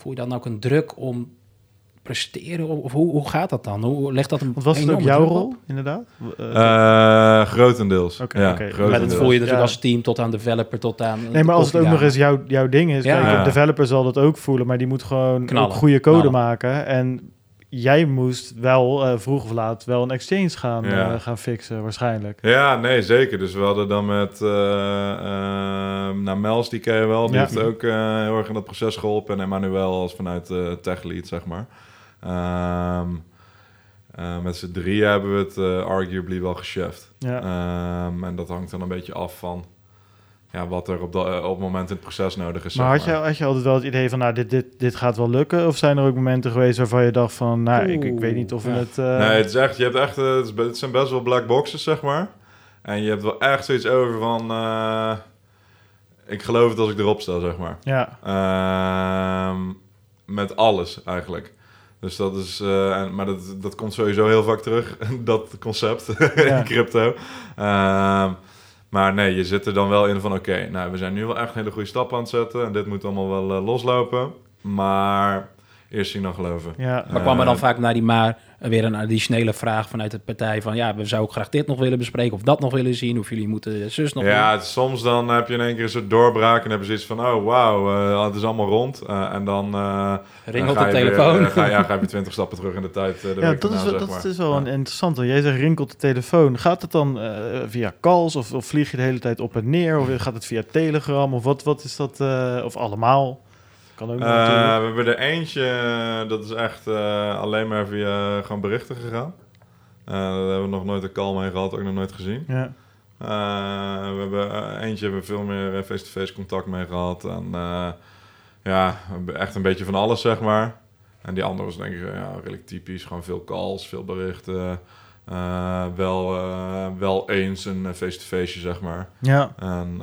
Voel je dan ook een druk om presteren? Of hoe, hoe gaat dat dan? Hoe legt dat een Want was het ook jouw rol, op? inderdaad? Uh, grotendeels. Oké, ja. Maar dat Maar dat grotendeels. voel je natuurlijk Ja. als team tot aan developer, tot aan... nee, maar als het ook nog eens jouw, jouw ding is... Ja. Kijk, Ja. een developer zal dat ook voelen... maar die moet gewoon goede code Knallen. maken. En jij moest wel, eh, vroeg of laat, wel een exchange gaan, Ja. eh, gaan fixen, waarschijnlijk. Ja, nee, zeker. Dus we hadden dan met... eh, nou, Mels, die ken je wel. Die Ja. heeft ook heel erg in dat proces geholpen. En Emmanuel als vanuit eh tech lead, zeg maar. Ehm, eh, met z'n drieën hebben we het arguably wel gecheft. Ja. Ehm, en dat hangt dan een beetje af van... Ja, wat er op, dat op het moment in het proces nodig is. maar zeg had je, had je altijd wel het idee van, nou, dit, dit, dit gaat wel lukken? Of zijn er ook momenten geweest waarvan je dacht van, nou, ik, ik weet niet of we Ja. het... eh, Nee, het is echt, je hebt echt, eh, het, is het zijn best wel black boxes, zeg maar. En je hebt wel echt zoiets over van, eh, ik geloof het als ik erop sta, zeg maar. Ja, Ehm, met alles eigenlijk. Dus dat is, eh, maar dat, dat komt sowieso heel vaak terug, *laughs* dat concept Ja. in crypto. Ehm, maar nee, je zit er dan wel in van, oké, nou, we zijn nu wel echt een hele goede stap aan het zetten. En dit moet allemaal wel eh, loslopen. Maar eerst zien dan geloven. ja. Maar kwam er dan Eh, vaak naar die maar weer een additionele vraag vanuit de partij van... ja, we zouden ook graag dit nog willen bespreken of dat nog willen zien... of jullie moeten zus nog Ja, het- soms dan heb je in één keer een soort doorbraak en heb je zoiets van, oh wauw, eh, het is allemaal rond. Eh, en dan, eh, Ring dan op ga de weer, telefoon. ga, ja, ga je weer twintig stappen terug in de tijd. de Ja, dat is, wel- dat maar. is wel Ja. een interessante. Jij zegt rinkelt de telefoon. Gaat het dan eh, via calls of, of vlieg je de hele tijd op en neer? Of gaat het via Telegram? Of wat, wat is dat? eh, of allemaal? Kan ook nog Eh, we hebben er eentje, eh, dat is echt eh, alleen maar via gewoon berichten gegaan. Eh, daar hebben we nog nooit een call mee gehad, ook nog nooit gezien. Ja, we hebben eentje hebben we veel meer face-to-face contact mee gehad. En ja, echt een beetje van alles, zeg maar. En die andere was denk ik ja, redelijk typisch. Gewoon veel calls, veel berichten. Eh, wel, eh, wel eens een eh, face-to-face, zeg maar. ja, En,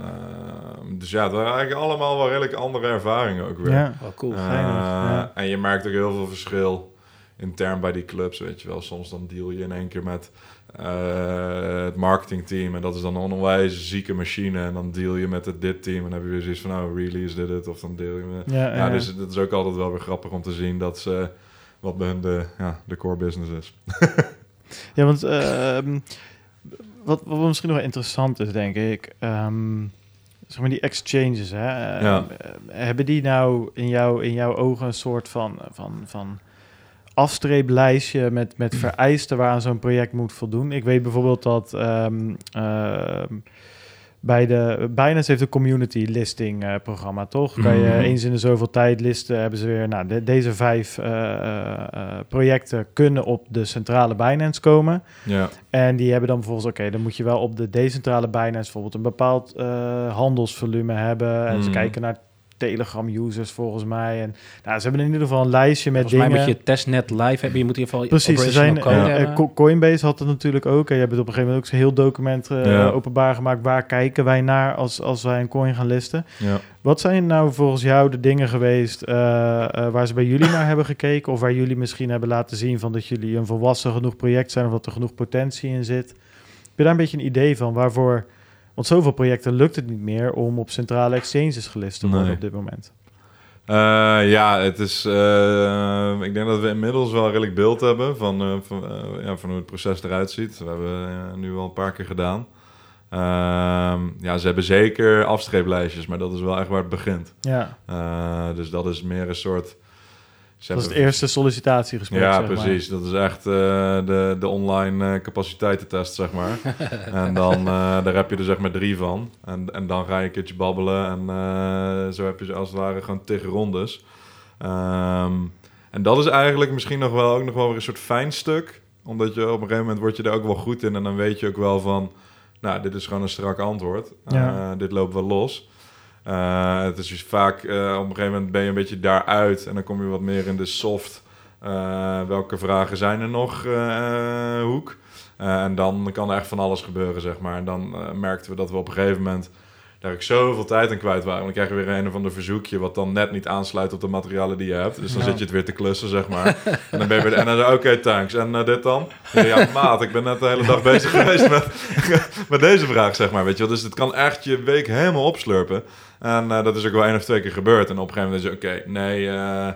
dus ja, het waren eigenlijk allemaal wel redelijk andere ervaringen ook weer. ja. Wel cool. Ja. En je merkt ook heel veel verschil intern bij die clubs, weet je wel. Soms dan deal je in één keer met uh, het marketingteam en dat is dan een onwijs zieke machine. En dan deal je met het dit team en dan heb je weer zoiets van, nou, really is dit het? Of dan deel je met... Ja, ja, dus het is ook altijd wel weer grappig om te zien dat ze, wat bij hun de, ja, de core business is. *laughs* ja, want uh, wat, wat misschien nog wel interessant is, denk ik... Um, zeg maar die exchanges, hè? Ja. Uh, hebben die nou in, jou, in jouw ogen een soort van, van, van afstreeplijstje met, met vereisten waaraan zo'n project moet voldoen. Ik weet bijvoorbeeld dat um, bij de Binance heeft een community listing uh, programma, toch? Kan je mhm. eens in de zoveel tijd listen, hebben ze weer, nou, deze vijf uh, projecten kunnen op de centrale Binance komen. Ja. En die hebben dan bijvoorbeeld, oké, dan moet je wel op de decentrale Binance bijvoorbeeld een bepaald handelsvolume hebben. En ze mhm. kijken naar Telegram-users volgens mij. En nou, ze hebben in ieder geval een lijstje met volgens dingen. Mij moet je testnet live hebben. Je moet in ieder geval precies. Ze zijn, uh, Coinbase had het natuurlijk ook. En je hebt het op een gegeven moment ook een heel document uh, openbaar gemaakt. Waar kijken wij naar als, als wij een coin gaan listen? Ja. Wat zijn nou volgens jou de dingen geweest uh, waar ze bij jullie naar hebben gekeken? Of waar jullie misschien hebben laten zien van dat jullie een volwassen genoeg project zijn of dat er genoeg potentie in zit? Heb je daar een beetje een idee van waarvoor want zoveel projecten lukt het niet meer om op centrale exchanges gelist te worden op dit moment. Uh, ja, het is. Uh, ik denk dat we inmiddels wel redelijk beeld hebben van, uh, van, ja, van hoe het proces eruit ziet. We hebben nu al een paar keer gedaan. Ehm, ja, ze hebben zeker afstreeplijstjes, maar dat is wel echt waar het begint. Ja. dus dat is meer een soort dat is het eerste sollicitatiegesprek. Ja, precies. Dat is echt uh, de, de online uh, capaciteitentest, zeg maar. *laughs* en dan uh, daar heb je er zeg maar drie van. En, en dan ga je een keertje babbelen. En zo heb je ze als het ware gewoon tegen rondes. Um, en dat is eigenlijk misschien nog wel, ook nog wel weer een soort fijn stuk. Omdat je op een gegeven moment word je er ook wel goed in. En dan weet je ook wel van, nou, dit is gewoon een strak antwoord. Ja. dit loopt wel los. Uh, het is dus vaak, uh, op een gegeven moment ben je een beetje daaruit en dan kom je wat meer in de soft. Uh, welke vragen zijn er nog hoek? en dan kan er echt van alles gebeuren, zeg maar. En dan merkten we dat we op een gegeven moment daar ik zoveel tijd aan kwijt waren. Dan krijg je weer een of ander verzoekje wat dan net niet aansluit op de materialen die je hebt. Dus dan zit je het weer te klussen, zeg maar. *laughs* en dan ben je weer... En dan oké, okay, thanks. En dit dan? ja, maat, ik ben net de hele dag *laughs* bezig geweest met, *laughs* met deze vraag, zeg maar. Weet je wel? Dus het kan echt je week helemaal opslurpen. En uh, dat is ook wel één of twee keer gebeurd. En op een gegeven moment is oké, okay, nee, uh,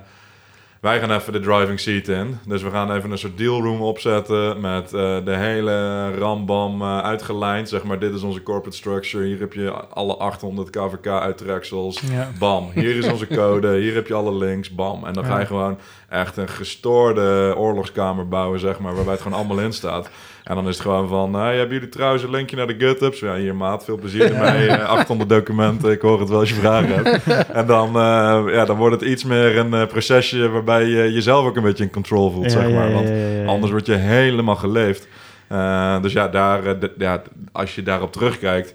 wij gaan even de driving seat in. Dus we gaan even een soort dealroom opzetten met uh, de hele rambam uitgelijnd. Zeg maar, dit is onze corporate structure. Hier heb je alle 800 KVK uittreksels. Ja. Bam, hier is onze code. Hier heb je alle links. Bam. En dan ga je gewoon echt een gestoorde oorlogskamer bouwen, zeg maar, waarbij het gewoon allemaal in staat. En dan is het gewoon van, hey, hebben jullie trouwens een linkje naar de GitHubs? Ja, hier maat, veel plezier ermee. *laughs* 800 documenten, ik hoor het wel als je vragen hebt. *laughs* En dan, uh, ja, dan wordt het iets meer een uh, procesje waarbij je jezelf ook een beetje in control voelt, zeg maar. Want anders word je helemaal geleefd. Uh, dus ja, daar, ja, als je daarop terugkijkt...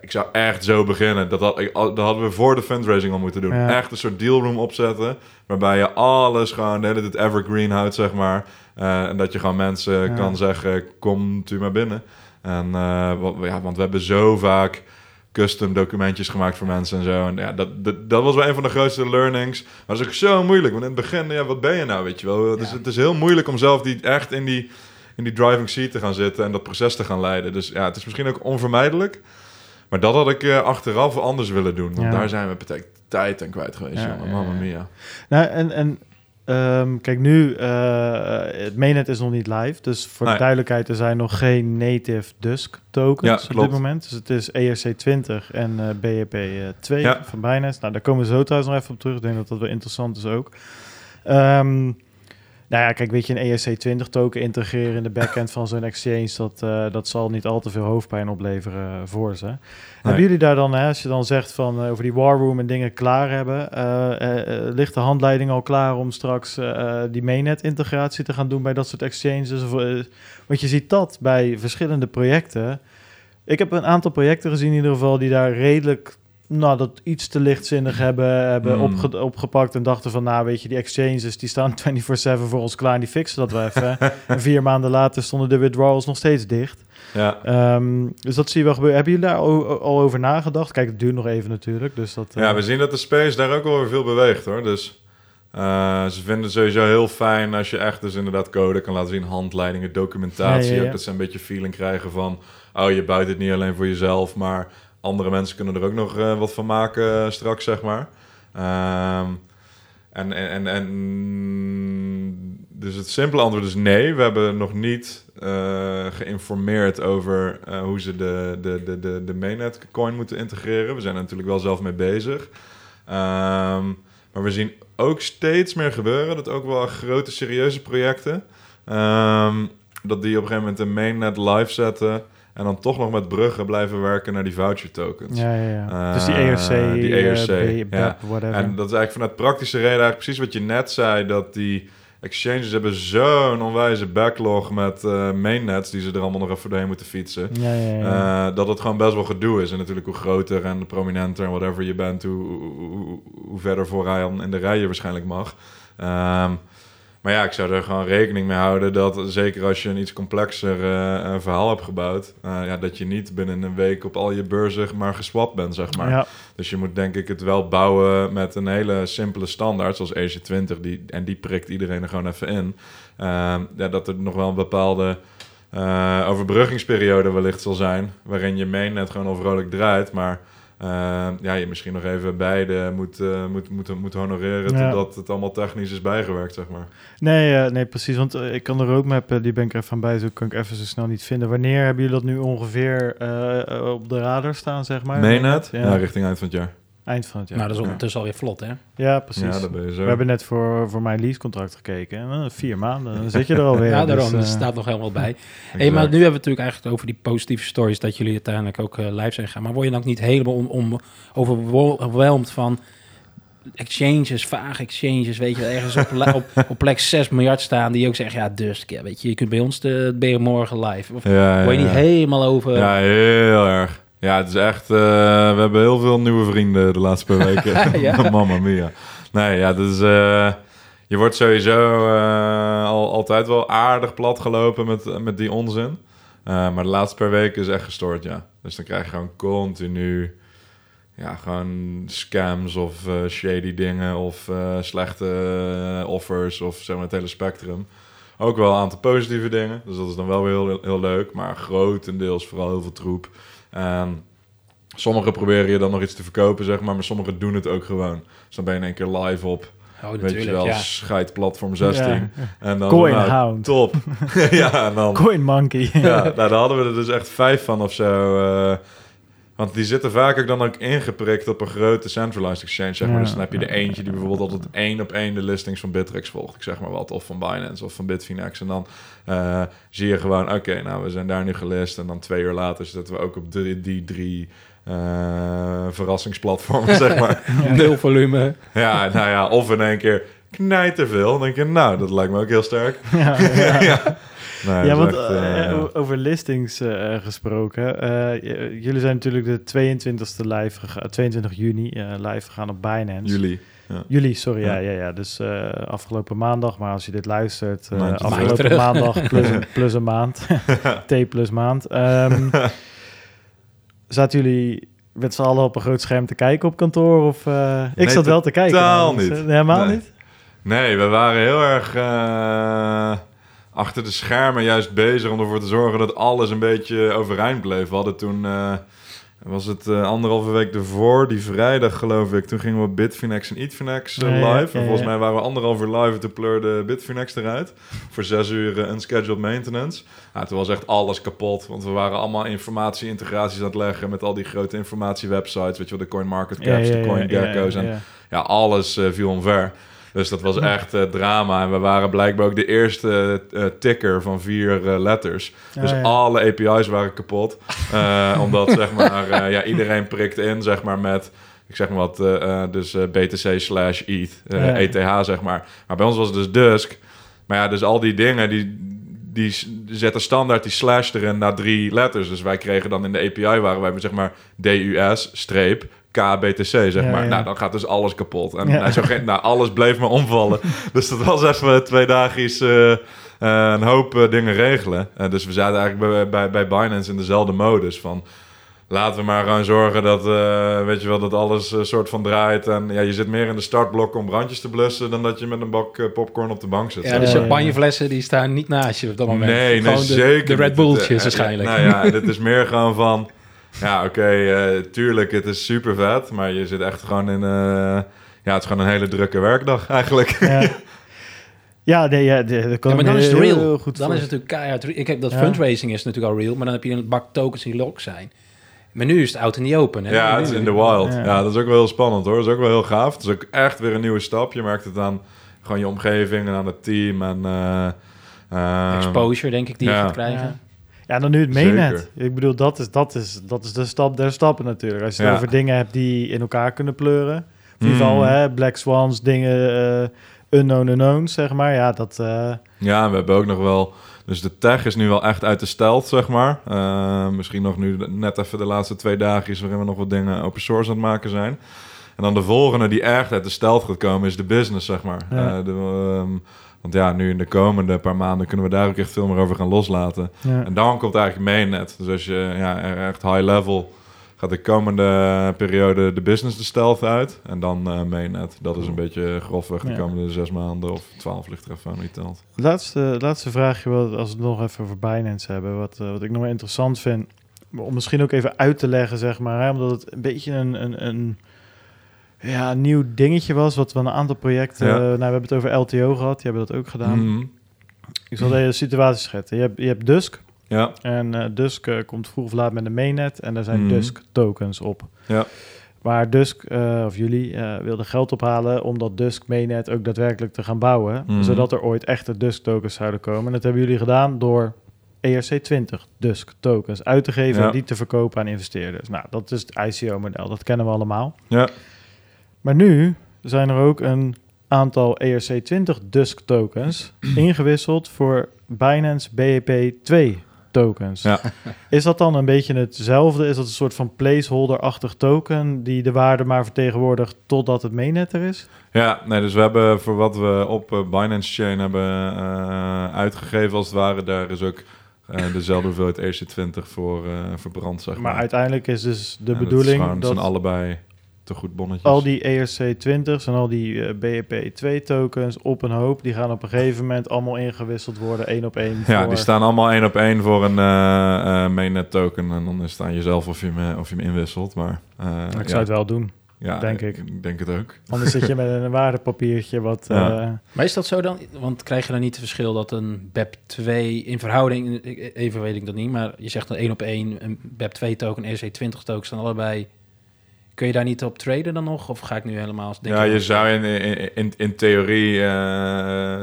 Ik zou echt zo beginnen. Dat, had, dat hadden we voor de fundraising al moeten doen. Echt een soort dealroom opzetten. Waarbij je alles gewoon de hele tijd evergreen houdt, zeg maar. Uh, en dat je gewoon mensen kan zeggen, komt u maar binnen. En, uh, ja, want we hebben zo vaak custom documentjes gemaakt voor mensen en zo. En ja, dat, dat, dat was wel een van de grootste learnings. Maar dat is ook zo moeilijk. Want in het begin, ja, wat ben je nou, weet je wel? Het, is, het is heel moeilijk om zelf die, echt in die, in die driving seat te gaan zitten en dat proces te gaan leiden. Dus ja, het is misschien ook onvermijdelijk. Maar dat had ik uh, achteraf anders willen doen. Want daar zijn we betekent tijd en kwijt geweest. Ja, ja, Mamma mia. Nou, en, en Um, kijk, nu, uh, het mainnet is nog niet live. Dus voor de duidelijkheid, er zijn nog geen native Dusk tokens ja, op dit moment. Dus het is ERC20 en uh, BEP2 ja. van Binance. Nou, daar komen we zo trouwens nog even op terug. Ik denk dat dat wel interessant is ook. Um, nou ja, kijk, weet je, een ERC20 token integreren in de backend van zo'n exchange, dat, uh, dat zal niet al te veel hoofdpijn opleveren voor ze. Hebben jullie daar dan, hè, als je dan zegt van uh, over die war room en dingen klaar hebben, uh, ligt de handleiding al klaar om straks die mainnet integratie te gaan doen bij dat soort exchanges? Of, want je ziet dat bij verschillende projecten. Ik heb een aantal projecten gezien in ieder geval die daar redelijk nou, dat iets te lichtzinnig hebben, hebben hmm. opgepakt en dachten van, nou weet je, die exchanges die staan *laughs* 24-7 voor ons klaar en die fixen dat we even. *laughs* en vier maanden later stonden de withdrawals nog steeds dicht. Ja. Um, dus dat zie je wel gebeuren. Hebben jullie daar al, al, over nagedacht? Kijk, het duurt nog even natuurlijk. Dus dat, Ja, we zien dat de space daar ook wel weer veel beweegt hoor. Dus Eh, ze vinden het sowieso heel fijn als je echt dus inderdaad code kan laten zien, handleidingen, documentatie. Ja, ja, ja. Ook dat ze een beetje feeling krijgen van, oh je buit het niet alleen voor jezelf, maar andere mensen kunnen er ook nog eh, wat van maken eh, straks, zeg maar. Ehm, en, en, en, dus het simpele antwoord is nee. We hebben nog niet eh, geïnformeerd over hoe ze de, de, de, de, de mainnet coin moeten integreren. We zijn er natuurlijk wel zelf mee bezig. Ehm, maar we zien ook steeds meer gebeuren. Dat ook wel grote, serieuze projecten. ehm, dat die op een gegeven moment een mainnet live zetten. En dan toch nog met bruggen blijven werken naar die voucher tokens. Ja, ja, ja. Eh, dus die ERC, die eh, ERC, B- ja. Whatever. En dat is eigenlijk vanuit praktische reden eigenlijk precies wat je net zei. Dat die exchanges hebben zo'n onwijze backlog met eh, mainnets... die ze er allemaal nog even doorheen moeten fietsen. ja, ja, ja. Eh, dat het gewoon best wel gedoe is. En natuurlijk hoe groter en prominenter en whatever je bent... hoe, hoe, hoe- hoe verder vooraan in de rij je waarschijnlijk mag. Ehm, maar ja, ik zou er gewoon rekening mee houden dat zeker als je een iets complexer eh, verhaal hebt gebouwd, eh, ja, dat je niet binnen een week op al je beurzen maar geswapt bent, zeg maar. ja. Dus je moet denk ik het wel bouwen met een hele simpele standaard, zoals EC20, die, en die prikt iedereen er gewoon even in. Ehm, ja, dat er nog wel een bepaalde eh, overbruggingsperiode wellicht zal zijn, waarin je mainnet gewoon al vrolijk draait, maar ja, je misschien nog even beide moet, eh, moet, moet, moet honoreren Ja. totdat het allemaal technisch is bijgewerkt, zeg maar. Nee, eh, nee, precies. Want eh, ik kan de roadmap, eh, die ben ik er even aan bij, zo kan ik even zo snel niet vinden. Wanneer hebben jullie dat nu ongeveer eh, eh, op de radar staan, zeg maar? Mainnet? Ja, Ja. richting eind van het jaar. Eind van het jaar. Nou, dat is ondertussen alweer vlot, hè? ja, precies. Ja, dat ben je zo. We hebben net voor, voor mijn leasecontract gekeken. En, eh, vier maanden, dan zit je er alweer. *laughs* Ja, daarom. Dus, dat eh, staat nog helemaal bij. *laughs* Hey, maar nu hebben we het natuurlijk eigenlijk over die positieve stories... dat jullie uiteindelijk ook eh, live zijn gegaan. Maar word je dan ook niet helemaal om, om overweldigd van... exchanges, vage exchanges, weet je, wel, ergens op, *laughs* op, op plek 6 miljard staan... die ook zeggen, ja, dus, ja, weet je, je kunt bij ons de, ben je morgen live. Of Ja, word je ja, niet ja. helemaal over... Ja, heel erg. Ja, het is echt... eh, we hebben heel veel nieuwe vrienden de laatste paar *laughs* weken. Ja. *laughs* Mamma mia. Nee, ja, dus... je wordt sowieso eh, al, altijd wel aardig platgelopen met, met die onzin. Maar de laatste paar weken is echt gestoord, ja. Dus dan krijg je gewoon continu... Ja, gewoon scams of shady dingen of slechte offers of zeg maar het hele spectrum. Ook wel een aantal positieve dingen, dus dat is dan wel weer heel, heel leuk. Maar grotendeels vooral heel veel troep. En sommigen proberen je dan nog iets te verkopen, zeg maar, maar sommigen doen het ook gewoon. Dus dan ben je in één keer live op, Oh, weet je wel, ja. scheid platform 16. Ja. En dan Coin nou, Hound. top. *laughs* ja, en dan Coin Monkey. ja, nou, daar hadden we er dus echt vijf van of zo. eh, want die zitten vaak ook dan ook ingeprikt op een grote centralized exchange, zeg maar. Ja. Dus dan heb je er eentje die bijvoorbeeld altijd één op één de listings van Bittrex volgt. Ik zeg maar wat, of van Binance of van Bitfinex. En dan eh, zie je gewoon, oké, nou, we zijn daar nu gelist. En dan twee uur later zitten we ook op die, die drie eh, verrassingsplatformen, zeg maar. *laughs* Nul volume. ja, nou ja, of in één keer knijterveel. Dan denk je, nou, dat lijkt me ook heel sterk. ja, ja. *laughs* ja. Nee, Ja, want echt, eh, eh, o- over listings eh, gesproken. eh, jullie zijn natuurlijk de 22e live gegaan, 22 juni eh, live gegaan op Binance. jullie. Juli, sorry, ja, Ja. ja, ja. Dus eh, afgelopen maandag, maar als je dit luistert, eh, afgelopen terug. maandag *laughs* plus een, plus een maand. *laughs* T plus maand. Ehm, *laughs* zaten jullie met z'n allen op een groot scherm te kijken op kantoor? Of, eh, ik Nee, zat wel te kijken. totaal niet. Eh, Helemaal Nee. niet? Nee, we waren heel erg eh, achter de schermen juist bezig om ervoor te zorgen dat alles een beetje overeind bleef. We hadden toen, eh, was het eh, anderhalve week ervoor, die vrijdag geloof ik, toen gingen we Bitfinex en Eatfinex eh, live. ja, ja, en volgens mij waren we anderhalf uur live en toen pleurde Bitfinex eruit. Voor zes uur unscheduled maintenance. Ja, toen was echt alles kapot, want we waren allemaal informatie-integraties aan het leggen met al die grote informatiewebsites, weet je wel, de CoinMarketCaps, de CoinGecko's en ja. alles viel omver. Dus dat was echt eh, drama. En we waren blijkbaar ook de eerste eh, ticker van vier eh, letters. Dus ja. alle API's waren kapot. Omdat zeg maar, ja, iedereen prikt in zeg maar, met, ik zeg maar wat, dus BTC slash ETH, Ja. ETH zeg maar. Maar bij ons was het dus Dusk. Maar ja, dus al die dingen, die, die zetten standaard die slash erin na drie letters. Dus wij kregen dan in de API, waren wij zeg maar DUS, streep, KBTC, zeg Ja, maar. ja. Nou, dan gaat dus alles kapot. En Ja. hij zou geen, nou, alles bleef maar omvallen. *laughs* dus dat was even twee dagjes eh, een hoop eh, dingen regelen. Dus we zaten eigenlijk bij, bij, bij Binance in dezelfde modus van... laten we maar gaan zorgen dat, weet je wel, dat alles eh, soort van draait. En ja, je zit meer in de startblok om brandjes te blussen dan dat je met een bak popcorn op de bank zit. Ja, zeg de champagneflessen die staan niet naast je op dat moment. Nee, nee, de, zeker. De Red. Bulltjes waarschijnlijk. Nou ja, dit is meer gewoon van... Ja, oké, eh, tuurlijk, het is super vet. Maar je zit echt gewoon in... eh, ja, het is gewoon een hele drukke werkdag eigenlijk. Ja, *laughs* ja, nee, ja, de- dat kan Ja, maar dan is het heel real. goed dan is het natuurlijk keihard. Ik heb dat Ja. fundraising is natuurlijk al real, maar dan heb je een bak tokens die lock zijn. Maar nu is het out in the open. Hè? Ja, het is in the wild. Ja. Ja. dat is ook wel heel spannend hoor. Dat is ook wel heel gaaf. Het is ook echt weer een nieuwe stap. Je merkt het aan gewoon je omgeving en aan het team. En, eh, ehm, Exposure, denk ik, die je gaat krijgen. Ja. Dan nu het mainnet. Ik bedoel, dat is, dat, is, dat is de stap der stappen natuurlijk. Als je het Ja. over dingen hebt die in elkaar kunnen pleuren. In ieder geval, Mm. hè, Black Swans, dingen, eh unknown unknowns, zeg maar. Ja, dat... eh, Ja, we hebben ook nog wel... Dus de tech is nu wel echt uit de stealth, zeg maar. Eh, misschien nog nu net even de laatste twee dagen... waarin we nog wat dingen open source aan het maken zijn. En dan de volgende die echt uit de stealth gaat komen... is de business, zeg maar. Ja. De, ehm, want ja, nu in de komende paar maanden... kunnen we daar ook echt veel meer over gaan loslaten. ja. En dan komt eigenlijk mainnet. Dus als je ja, echt high level... gaat de komende periode de business de stealth uit. En dan eh mainnet. Dat is een beetje grofweg de Ja. komende zes maanden... of twaalf ligt er even aan je telt. Laatste, laatste vraagje, als we het nog even over Binance hebben. Wat, eh, wat ik nog wel interessant vind, om misschien ook even uit te leggen, zeg maar. Hè, omdat het een beetje een, een, een ja, een nieuw dingetje was, wat we een aantal projecten... Ja. eh, nou, we hebben het over LTO gehad, die hebben dat ook gedaan. Mhm. Ik zal de situatie schetsen. Je hebt, je hebt Dusk, Ja, en eh, Dusk eh, komt vroeg of laat met een mainnet en daar zijn Mhm. Dusk tokens op. Ja. Waar Dusk, of jullie, wilden geld ophalen om dat Dusk mainnet ook daadwerkelijk te gaan bouwen. Mhm. Zodat er ooit echte Dusk tokens zouden komen. En dat hebben jullie gedaan door ERC20 Dusk tokens uit te geven Ja. en die te verkopen aan investeerders. Nou, dat is het ICO-model, dat kennen we allemaal. ja. Maar nu zijn er ook een aantal ERC20 Dusk tokens *clears throat* ingewisseld voor Binance BEP2 tokens. Ja. *laughs* Is dat dan een beetje hetzelfde? Is dat een soort van placeholder-achtig token die de waarde maar vertegenwoordigt totdat het mainnet er is? Ja, nee, dus we hebben voor wat we op eh, Binance Chain hebben eh, uitgegeven als het ware, daar is ook eh, dezelfde hoeveelheid ERC20 voor verbrand, zeg maar. Maar uiteindelijk is dus de En bedoeling dat, zijn allebei te goed bonnetjes. al die ERC20's en al die eh, BEP2 tokens op een hoop, die gaan op een gegeven moment allemaal ingewisseld worden, één op één. ja, voor- die staan allemaal één op één voor een eh eh, mainnet token. En dan is het aan jezelf of je hem, of je hem inwisselt. Maar, eh, Maar ik ja, zou het wel doen. ja, denk ik. Ik denk het ook. Anders zit je met een *laughs* waardepapiertje wat... Ja. Maar is dat zo dan? Want krijg je dan niet het verschil dat een BEP2 in verhouding, ik- even weet ik dat niet, maar je zegt een 1 op 1, een BEP2 token, ERC20 token staan allebei. Kun je daar niet op traden dan nog? Of ga ik nu helemaal... ja, je zou in, in, in, in theorie eh,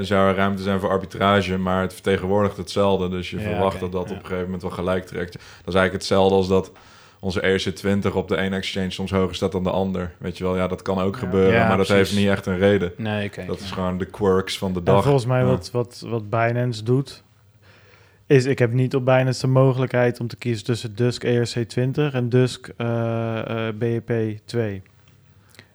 zou er ruimte zijn voor arbitrage, maar het vertegenwoordigt hetzelfde. Dus je Ja, verwacht dat dat ja. op een gegeven moment wel gelijk trekt. Dat is eigenlijk hetzelfde als dat onze ERC20 op de ene exchange soms hoger staat dan de ander. Weet je wel, ja, dat kan ook Ja. gebeuren, Ja, maar dat heeft niet echt een reden. Nee, oké. Dat is gewoon de quirks van de En dag. volgens mij Ja. wat, wat, wat Binance doet, is ik heb niet op Binance de mogelijkheid om te kiezen tussen Dusk ERC20 en Dusk eh, eh, BEP2.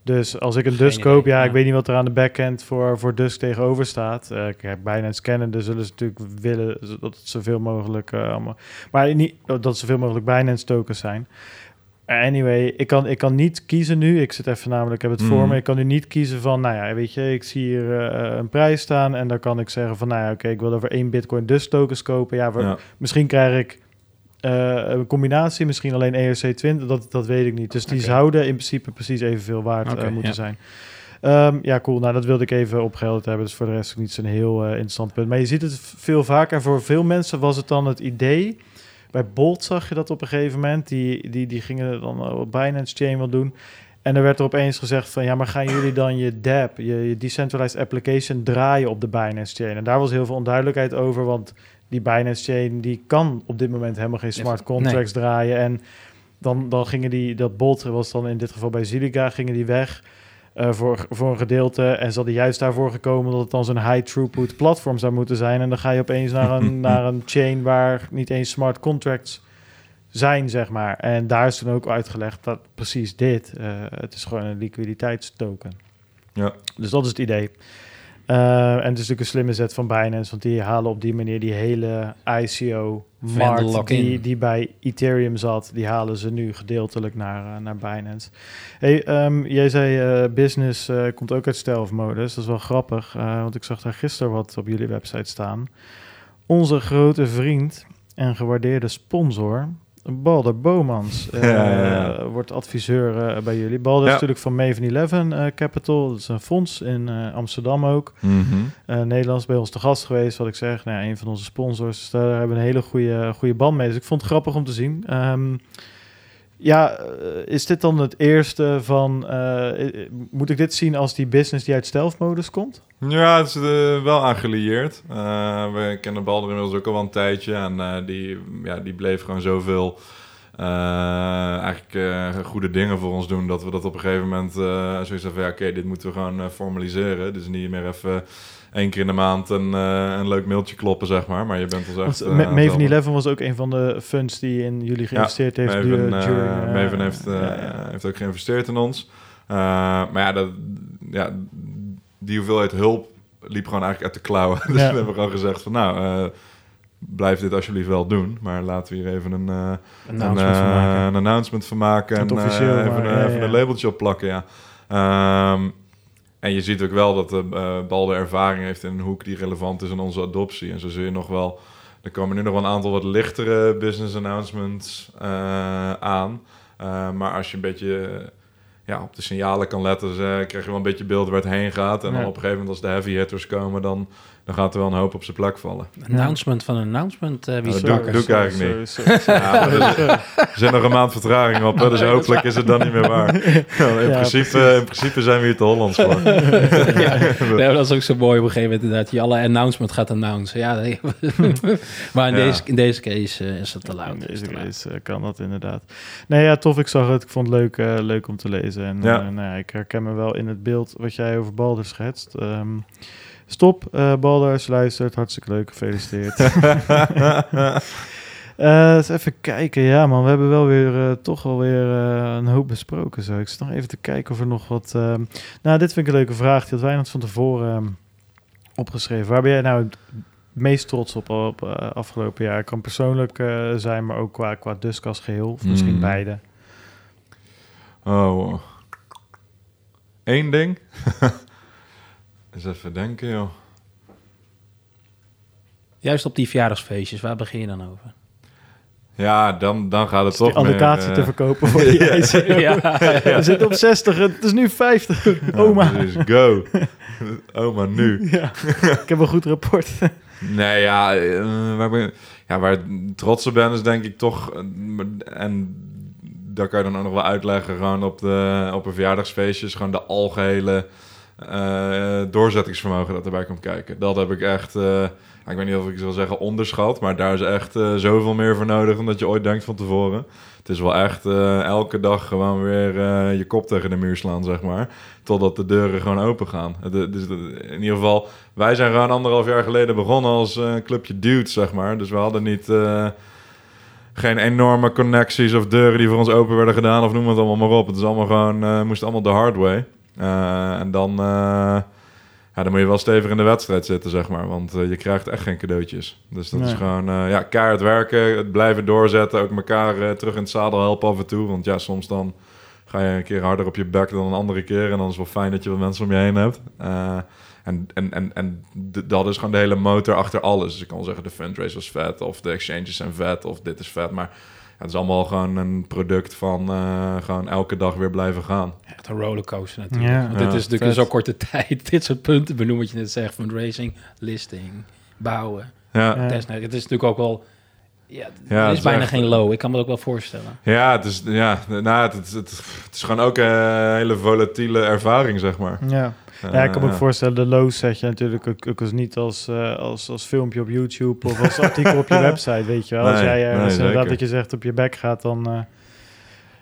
Dus als ik een Geen Dusk koop, ja, ja. ik weet niet wat er aan de backend voor, voor Dusk tegenover staat. Eh ik heb Binance kennen, dus zullen ze natuurlijk willen dat het zoveel mogelijk eh, allemaal... Maar niet dat het zoveel mogelijk Binance tokens zijn. Anyway, ik kan, ik kan niet kiezen nu. Ik zit even namelijk, heb het voor Mhm. me. Ik kan nu niet kiezen van, nou ja, weet je, ik zie hier eh, een prijs staan en dan kan ik zeggen van, nou ja, oké, ik wil over één Bitcoin dus tokens kopen. Ja, misschien krijg ik eh, een combinatie, misschien alleen ERC20, dat, dat weet ik niet. Dus die zouden in principe precies evenveel waard eh, moeten ja. zijn. Ehm, ja, cool. Nou, dat wilde ik even opgehelderd hebben. Dus voor de rest ook niet zo'n heel eh, interessant punt. Maar je ziet het veel vaker. En voor veel mensen was het dan het idee. Bij Bolt zag je dat op een gegeven moment. Die, die, die gingen dan op Binance Chain wat doen. En er werd er opeens gezegd van... ja, maar gaan jullie dan je DApp, je, je Decentralized Application... draaien op de Binance Chain? En daar was heel veel onduidelijkheid over... want die Binance Chain die kan op dit moment helemaal geen smart Nee. contracts draaien. En dan, dan gingen die... dat Bolt was dan in dit geval bij Zilliqa... gingen die weg... eh, voor, voor een gedeelte. En ze hadden juist daarvoor gekomen dat het dan zo'n high throughput platform zou moeten zijn. En dan ga je opeens naar een, *laughs* naar een chain waar niet eens smart contracts zijn, zeg maar. En daar is toen ook uitgelegd dat precies dit, eh, het is gewoon een liquiditeitstoken. Ja. Dus dat is het idee. Eh, en het is natuurlijk een slimme zet van Binance, want die halen op die manier die hele ICO-markt die, die bij Ethereum zat, die halen ze nu gedeeltelijk naar, eh, naar Binance. Hey, ehm, jij zei eh, business komt ook uit stealth modus. Dat is wel grappig, want ik zag daar gisteren wat op jullie website staan. Onze grote vriend en gewaardeerde sponsor, Balder Bomans, *laughs* eh, Ja, wordt adviseur eh, bij jullie. Balder is natuurlijk van Maven 11 eh, Capital. Dat is een fonds in Amsterdam ook. Mhm. Nederlands bij ons te gast geweest, wat ik zeg. Nou, een van onze sponsors. Dus daar hebben we een hele goede, goede band mee. Dus ik vond het grappig om te zien. Ehm, ja, eh, is dit dan het eerste van... eh, moet ik dit zien als die business die uit stealth-modus komt? Ja, het is eh, wel aangelieerd. Eh, we kennen Balder inmiddels ook al een tijdje. En die, ja, die bleef gewoon zoveel eigenlijk goede dingen voor ons doen... dat we dat op een gegeven moment zoiets van... ja, oké, dit moeten we gewoon formaliseren. Dus niet meer even één keer in de maand een, eh, een leuk mailtje kloppen, zeg maar. Maar je bent echt... Eh, Ma- aan het Maven. 11 was ook een van de funds die in jullie geïnvesteerd heeft. Maven, eh, during, Maven heeft, heeft ook geïnvesteerd in ons. Maar ja, dat, ja, die hoeveelheid hulp liep gewoon eigenlijk uit de klauwen. *laughs* Dus Ja. we hebben gewoon gezegd van nou, blijf dit alsjeblieft wel doen. Maar laten we hier even een, eh, een, Announcement van maken. een announcement van maken. En officieel even, maken, een- ja, even ja. een labeltje op plakken, ja. Ehm, en je ziet ook wel dat de eh Balde ervaring heeft in een hoek die relevant is aan onze adoptie. En zo zul je nog wel... Er komen nu nog wel een aantal wat lichtere business announcements eh, aan. Eh, maar als je een beetje eh, ja, op de signalen kan letten, dus, eh, krijg je wel een beetje beeld waar het heen gaat. En dan op een gegeven moment als de heavy hitters komen, dan, dan gaat er wel een hoop op zijn plek vallen. Announcement van een announcement. eh, wie dat is doe- ik eigenlijk niet. Sorry, sorry, sorry. Ja, maar er, zit nog een maand vertraging op, hè, dus hopelijk is het dan niet meer waar. *laughs* Nou, in, Ja, principe, in principe zijn we hier te Hollands voor. *laughs* ja, nee, dat is ook zo mooi op een gegeven moment inderdaad. Je alle announcement gaat announcen. Ja, nee. *laughs* maar in, Ja. deze, in deze case eh, is het te laat. In Is deze te case eh, kan dat inderdaad. Nee, ja, tof. Ik zag het. Ik vond het leuk, eh, leuk om te lezen. En Ja. nou ja, ik herken me wel in het beeld wat jij over Balder schetst. Ehm, stop, je luistert. Hartstikke leuk. Gefeliciteerd. *laughs* Eh, eens even kijken. Ja, man. We hebben wel weer eh, toch alweer uh, een hoop besproken. Zo. Ik zit nog even te kijken of er nog wat... Nou, dit vind ik een leuke vraag. Die had Wijnand van tevoren ehm, opgeschreven. Waar ben jij nou het meest trots op, op afgelopen jaar? Kan persoonlijk zijn, maar ook qua, qua Dusk als geheel. Of misschien Mm. beide. Oh. Eén ding. *laughs* Eens even denken, joh. Juist op die verjaardagsfeestjes, waar begin je dan over? Ja, dan, dan gaat het toch allocatie eh, te verkopen *laughs* voor die eisen. *laughs* ja, We zitten op 60, het is nu 50. ja, Oma. precies, go. Oma, nu. *laughs* Ja, ik heb een goed rapport. Nee, ja, eh, waar, ben, ja, waar ik trots op ben is denk ik toch... eh, en daar kan je dan ook nog wel uitleggen... gewoon op, de, op een verjaardagsfeestje... is gewoon de algehele eh, doorzettingsvermogen dat erbij komt kijken. Dat heb ik echt... eh, ik weet niet of ik zal zeggen onderschat... maar daar is echt eh, zoveel meer voor nodig... dan dat je ooit denkt van tevoren. Het is wel echt elke dag gewoon weer je kop tegen de muur slaan, zeg maar. Totdat de deuren gewoon open gaan. Het- het- Dus in ieder geval, wij zijn gewoon anderhalf jaar geleden begonnen als eh, clubje dudes, zeg maar. Dus we hadden niet... geen enorme connecties of deuren die voor ons open werden gedaan... of noem het allemaal maar op. Het is allemaal gewoon... eh moest allemaal de hard way. Eh, en dan... eh, ja, dan moet je wel stevig in de wedstrijd zitten, zeg maar. Want eh, je krijgt echt geen cadeautjes. Dus dat is gewoon ja, keihard werken, het blijven doorzetten. Ook elkaar terug in het zadel helpen af en toe. Want ja, soms dan ga je een keer harder op je bek dan een andere keer. En dan is het wel fijn dat je wat mensen om je heen hebt. En en, en, en dat is gewoon de hele motor achter alles. Dus ik kan wel zeggen, de fundraise was vet. Of de exchanges zijn vet. Of dit is vet. Maar het is allemaal gewoon een product van eh, gewoon elke dag weer blijven gaan. Echt een rollercoaster natuurlijk. Ja. Want Ja, dit is natuurlijk in zo'n korte *laughs* tijd. Dit soort punten benoemen wat je net zegt. Fundraising, listing, bouwen. Ja. Het is natuurlijk ook wel... Ja, er is is bijna echt- geen low. Ik kan me dat ook wel voorstellen. Ja, het is, ja, nou, het, het, het, het is gewoon ook een hele volatiele ervaring, zeg maar. Ja. Ja, ik kan me Eh, ook voorstellen, de lows zet je natuurlijk ook, ook als niet als, eh, als, als filmpje op YouTube of als artikel op je *laughs* website, weet je wel. als jij ergens nee, inderdaad zeker. dat je zegt op je bek gaat, dan... eh,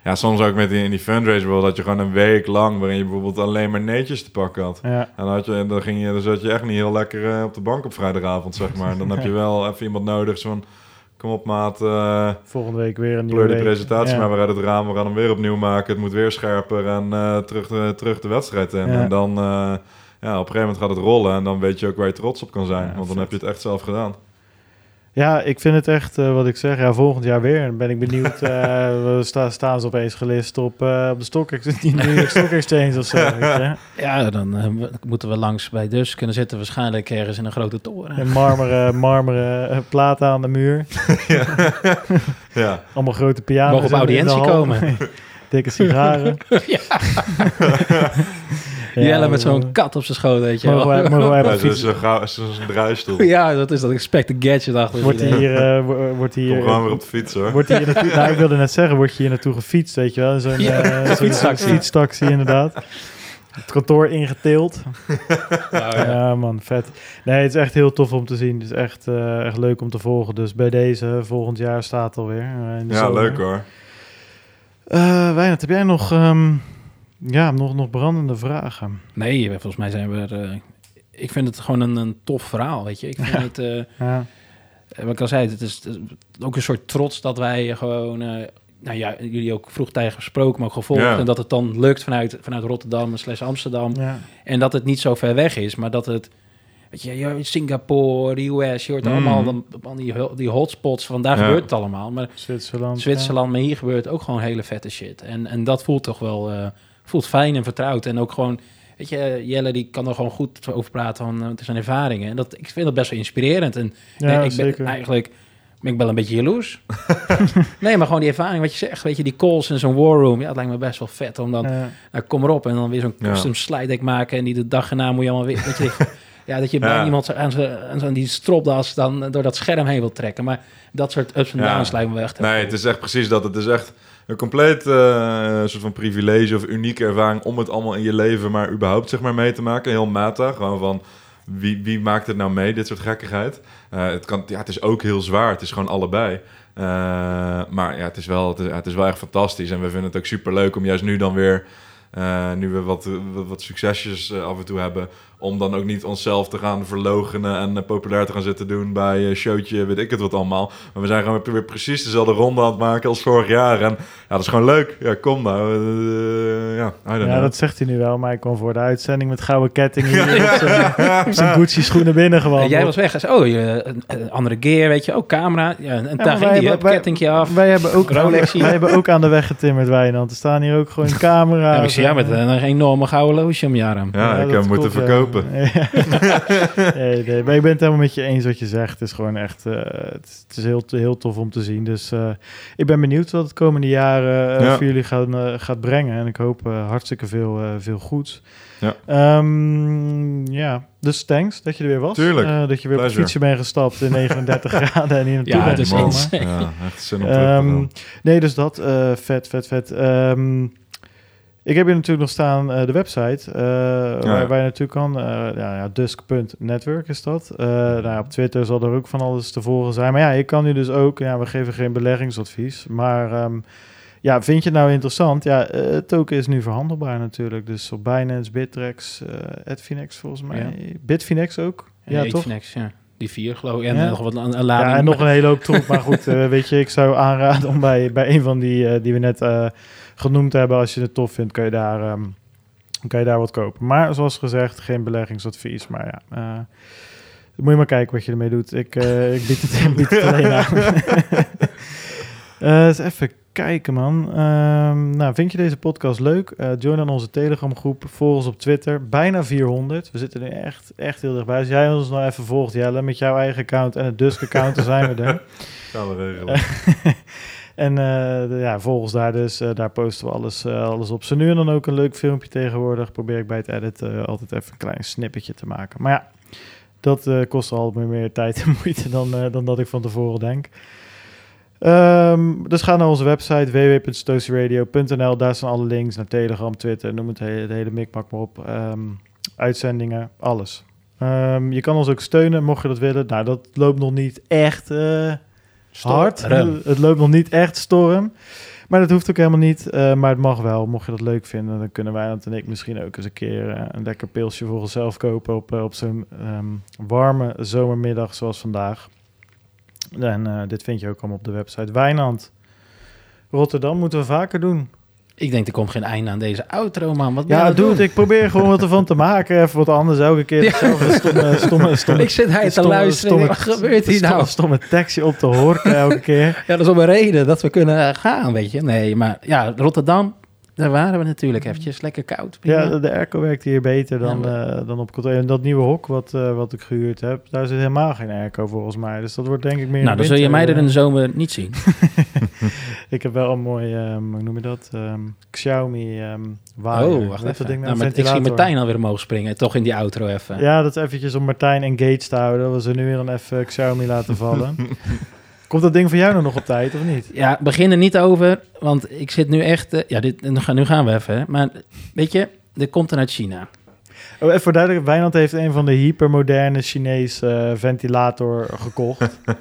Ja, soms ook met die, in die fundraiser bijvoorbeeld, dat je gewoon een week lang, waarin je bijvoorbeeld alleen maar netjes te pakken had. ja. En dan, had je, dan, ging je, dan zat je echt niet heel lekker eh, op de bank op vrijdagavond, zeg maar. Dan heb je *laughs* wel even iemand nodig, zo van, kom op maat, eh volgende week weer een nieuwe de presentatie Ja. maar weer uit het raam, we gaan hem weer opnieuw maken. Het moet weer scherper en eh, terug, de, terug de wedstrijd in. Ja. En dan, eh, ja, op een gegeven moment gaat het rollen en dan weet je ook waar je trots op kan zijn. Ja, want dan vet. heb je het echt zelf gedaan. Ja, ik vind het echt, eh, wat ik zeg, ja, volgend jaar weer. Ben ik benieuwd. *laughs* we sta, staan ze opeens gelist op, eh, op de Stock, *laughs* Stock Exchange of zo. *laughs* Ja, dan moeten we langs bij Dus kunnen zitten waarschijnlijk ergens in een grote toren. Een marmeren, marmeren platen aan de muur. Ja, Allemaal grote piano's. Mogen op audiëntie komen. Dikke sigaren. Jelle met zo'n kat op zijn schoot, weet je wel. Mogen wij, mogen wij gauw- zo'n zo'n draaistoel. Ja, dat is dat expected gadget achter. Wordt hier, eh, wo- wordt Kom hier, gewoon weer op de fiets hoor. wordt hier naartoe, *laughs* nou, ik wilde net zeggen, word je hier naartoe gefietst, weet je wel? Zo'n Ja, eh, fietstaxi. fietstaxi, inderdaad. Het kantoor ingeteeld. *laughs* Nou, Ja. ja. man, vet. Nee, het is echt heel tof om te zien. Het is echt, eh, echt leuk om te volgen. Dus bij deze, volgend jaar staat het alweer. eh, in de Ja, zomer. leuk hoor. Eh, Wijnand, heb jij nog, ehm, ja, nog, nog brandende vragen? Nee, volgens mij zijn we er... eh, ik vind het gewoon een, een tof verhaal, weet je. Ik vind het... eh, Ja, Eh, wat ik al zei, het is, het is ook een soort trots dat wij gewoon, eh, nou ja, jullie ook vroegtijdig gesproken, maar ook gevolgd. Ja. En dat het dan lukt vanuit, vanuit Rotterdam slash Amsterdam. ja. En dat het niet zo ver weg is, maar dat het, weet je, je- Singapore, de US, je hoort Mhm. allemaal dan, dan die, die hotspots, van daar Ja. gebeurt het allemaal. Maar Zwitserland. Zwitserland, maar hier gebeurt ook gewoon hele vette shit. En, en dat voelt toch wel, eh, voelt fijn en vertrouwd. En ook gewoon, weet je, Jelle die kan er gewoon goed over praten van uh, zijn ervaringen. En dat, ik vind dat best wel inspirerend. En Ja, Nee, ik zeker. ben eigenlijk ben ik wel een beetje jaloers. *laughs* nee, maar gewoon die ervaring, wat je zegt, weet je, die calls in zo'n war room, ja, het lijkt me best wel vet om dan, Ja. nou, kom erop en dan weer zo'n Ja. custom slide deck maken en die de dag erna moet je allemaal weer, weet je, *laughs* ja, dat je bij iemand aan zo'n aan die stropdas dan door dat scherm heen wil trekken, maar dat soort ups en downs lijkt me wel echt. Nee, het is echt precies dat. Het is echt een compleet eh, soort van privilege of unieke ervaring om het allemaal in je leven maar überhaupt zeg maar mee te maken. Heel meta, gewoon van wie, wie maakt het nou mee, dit soort gekkigheid. Eh, het, kan, ja, het is ook heel zwaar, het is gewoon allebei. Eh, maar ja, het is, wel, het, is, ja, het is wel echt fantastisch en we vinden het ook super leuk om juist nu dan weer... nu we wat, wat, wat succesjes af en toe hebben, om dan ook niet onszelf te gaan verlogenen en eh, populair te gaan zitten doen bij eh, showtje, weet ik het wat allemaal. Maar we zijn gewoon weer precies dezelfde ronde aan het maken als vorig jaar. En ja, dat is gewoon leuk. Ja, kom nou. Eh, ja, I don't Ja, know. dat zegt hij nu wel, maar ik kwam voor de uitzending met gouden ketting *laughs* hier op zijn- Gucci schoenen binnen gewoon. En jij was weg. Oh, je, een, andere gear, weet je, ook camera. Ja, en maar daar wij ging die, hebben- wij- kettingje af. Wij hebben, ook, Rolexie. wij hebben ook aan de weg getimmerd, Wijnand. Er staan hier ook gewoon *laughs* camera's. Ja, ik zie jou met en- een enorme gouden loge om je arm. Ja, ik heb hem moeten klopt, *laughs* nee, nee, maar ik ben het helemaal met je eens wat je zegt. Het is gewoon echt, eh, het is, het is heel, heel tof om te zien. Dus eh, ik ben benieuwd wat het komende jaar eh, Ja. voor jullie gaan, gaat brengen. En ik hoop hartstikke veel, eh, veel goeds. Ja. Ehm, ja, dus thanks dat je er weer was. Tuurlijk. Eh, dat je weer op het fietsje bent gestapt in 39 *laughs* graden en hier naartoe Ja, bent gekomen. Ja, echt zin om terug te Ehm, nee, dus dat. eh, vet, vet, vet. Ehm, ik heb hier natuurlijk nog staan eh, de website. eh, waar, waar je naartoe kan. Eh, ja, ja, dusk.network is dat. Eh, nou, ja, op Twitter zal er ook van alles te volgen zijn. Maar ja, je kan nu dus ook... Ja, we geven geen beleggingsadvies. Maar ehm, ja, vind je het nou interessant? Ja, het token is nu verhandelbaar natuurlijk. Dus op Binance, Bittrex, eh Adfinex volgens mij. Ja. Bitfinex ook. Ja, Ja, toch? Finex, ja. Die vier, geloof ik. En Ja. nog wat een, een lading. Ja, en nog een hele hoop troep. Maar goed, *laughs* eh, weet je, ik zou aanraden om bij, bij een van die eh, die we net eh, genoemd hebben, als je het tof vindt, kan je daar, ehm, kan je daar wat kopen. Maar zoals gezegd, geen beleggingsadvies. Maar ja, eh, moet je maar kijken wat je ermee doet. Ik, eh, ik bied, het, bied het alleen aan. *laughs* Eh, even kijken, man. Ehm, nou, vind je deze podcast leuk? Join dan onze Telegram groep. Volg ons op Twitter. Bijna 400. We zitten nu echt, echt heel dichtbij. Als jij ons nou even volgt, Jelle, met jouw eigen account en het Dusk-account, dan zijn we er. *laughs* Gaan we regelen. *laughs* en eh, ja, volg ons daar dus. Eh, daar posten we alles, eh, alles op. Zo nu en dan ook een leuk filmpje tegenwoordig. Probeer ik bij het editen altijd even een klein snippetje te maken. Maar ja, dat kost al meer, tijd en *laughs* moeite dan, dan dat ik van tevoren denk. Ehm, dus ga naar onze website www.stociradio.nl. Daar staan alle links naar Telegram, Twitter, noem het hele, de hele mikmak maar op. Ehm, uitzendingen, alles. Ehm, je kan ons ook steunen, mocht je dat willen. Nou, dat loopt nog niet echt eh, hard. Het loopt nog niet echt storm. Maar dat hoeft ook helemaal niet. eh, maar het mag wel. Mocht je dat leuk vinden, dan kunnen wij en ik misschien ook eens een keer eh, een lekker pilsje voor onszelf kopen op, eh, op zo'n ehm, warme zomermiddag zoals vandaag. En eh, dit vind je ook allemaal op de website. Wijnand. Rotterdam moeten we vaker doen. Ik denk, er komt geen einde aan deze outro, man. Wat Ja, doe het. Ik probeer gewoon wat ervan te maken. Even wat anders. Elke keer *laughs* hetzelfde stomme, stomme, stomme, Ik zit hij te luisteren. stomme- Wat gebeurt hier nou? stomme tekstje op te horen elke keer. Ja, dat is om een reden dat we kunnen gaan, weet je. Nee, maar ja, Rotterdam, daar waren we natuurlijk eventjes. Lekker koud. prima. Ja, de, airco werkt hier beter dan, Ja, eh, dan op kantoor. En dat nieuwe hok wat, eh, wat ik gehuurd heb, daar zit helemaal geen airco volgens mij. Dus dat wordt denk ik meer nou, dan zul je mij er in de eh, zomer niet zien. *laughs* Ik heb wel een mooi, ehm, hoe noem je dat? Ehm, Xiaomi ehm waaier. oh, wacht even. ding met nou, maar ik zie? Martijn alweer omhoog springen. Toch in die outro even. Ja, dat is eventjes om Martijn engaged te houden. We ze nu weer dan even Xiaomi laten vallen. *laughs* Komt dat ding voor jou nou nog op tijd of niet? Ja, begin er niet over, want ik zit nu echt... eh, ja, dit, nu gaan- nu gaan we even. hè. Maar weet je, dit komt dan uit China. Oh, even voor duidelijk, Wijnand heeft een van de hypermoderne Chinese eh, ventilator gekocht. *laughs*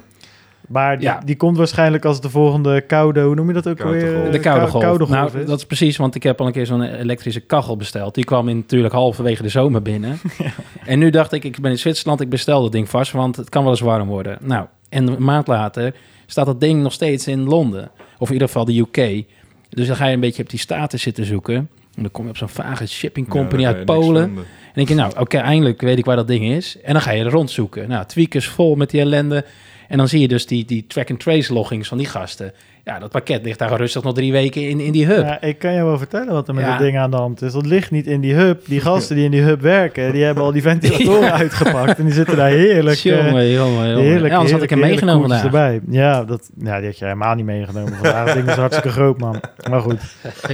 maar die, Ja. die komt waarschijnlijk als de volgende koude, hoe noem je dat ook Koude alweer? Eh, De koude kou- golf. koude golf nou, is. dat is precies, want ik heb al een keer zo'n elektrische kachel besteld. Die kwam in, natuurlijk halverwege de zomer binnen. *laughs* En nu dacht ik, ik ben in Zwitserland, ik bestel dat ding vast, want het kan wel eens warm worden. Nou, en een maand later staat dat ding nog steeds in Londen. Of in ieder geval de UK. Dus dan ga je een beetje op die status zitten zoeken. En dan kom je op zo'n vage shipping company Ja, daar uit Polen. En denk je, nou, oké, eindelijk weet ik waar dat ding is. En dan ga je er rondzoeken. Nou, tweakers vol met die ellende. En dan zie je dus die, die track-and-trace loggings van die gasten. Ja, dat pakket ligt daar rustig nog drie weken in, in die hub. Ja, ik kan je wel vertellen wat er met Ja. dat ding aan de hand is. Dat ligt niet in die hub. Die gasten die in die hub werken, die hebben al die *laughs* ventilatoren Ja. uitgepakt. En die zitten daar heerlijk... eh, jongen, jongen, jongen. Heerlijk, ja, anders had ik hem meegenomen vandaag. erbij. Ja, dat, ja, die had je helemaal niet meegenomen vandaag. Dat ding is hartstikke groot, man. Maar goed. *laughs*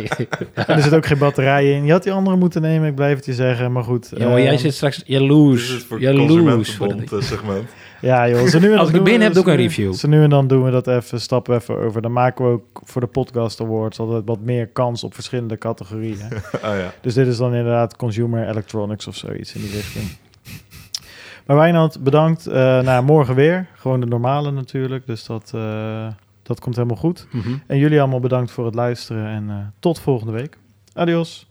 En er zit ook geen batterij in. Je had die andere moeten nemen, ik blijf het je zeggen. Maar goed. Jongen, jij ehm, zit straks Dit jaloers. is het voor Jaloers. voor eh, segment. Ja, joh. Zo nu en *laughs* Als dan ik doen binnen we- heb, doe ik zo een nu- review. Zo nu en dan doen we dat even, stappen we even over. Dan maken we ook voor de Podcast Awards altijd wat meer kans op verschillende categorieën. Ah *laughs* ja. Dus dit is dan inderdaad consumer electronics of zoiets in die richting. Maar Wijnand, bedankt. Eh nou, morgen weer. Gewoon de normale natuurlijk. Dus dat, eh, dat komt helemaal goed. Mhm. En jullie allemaal bedankt voor het luisteren. En eh, tot volgende week. Adios.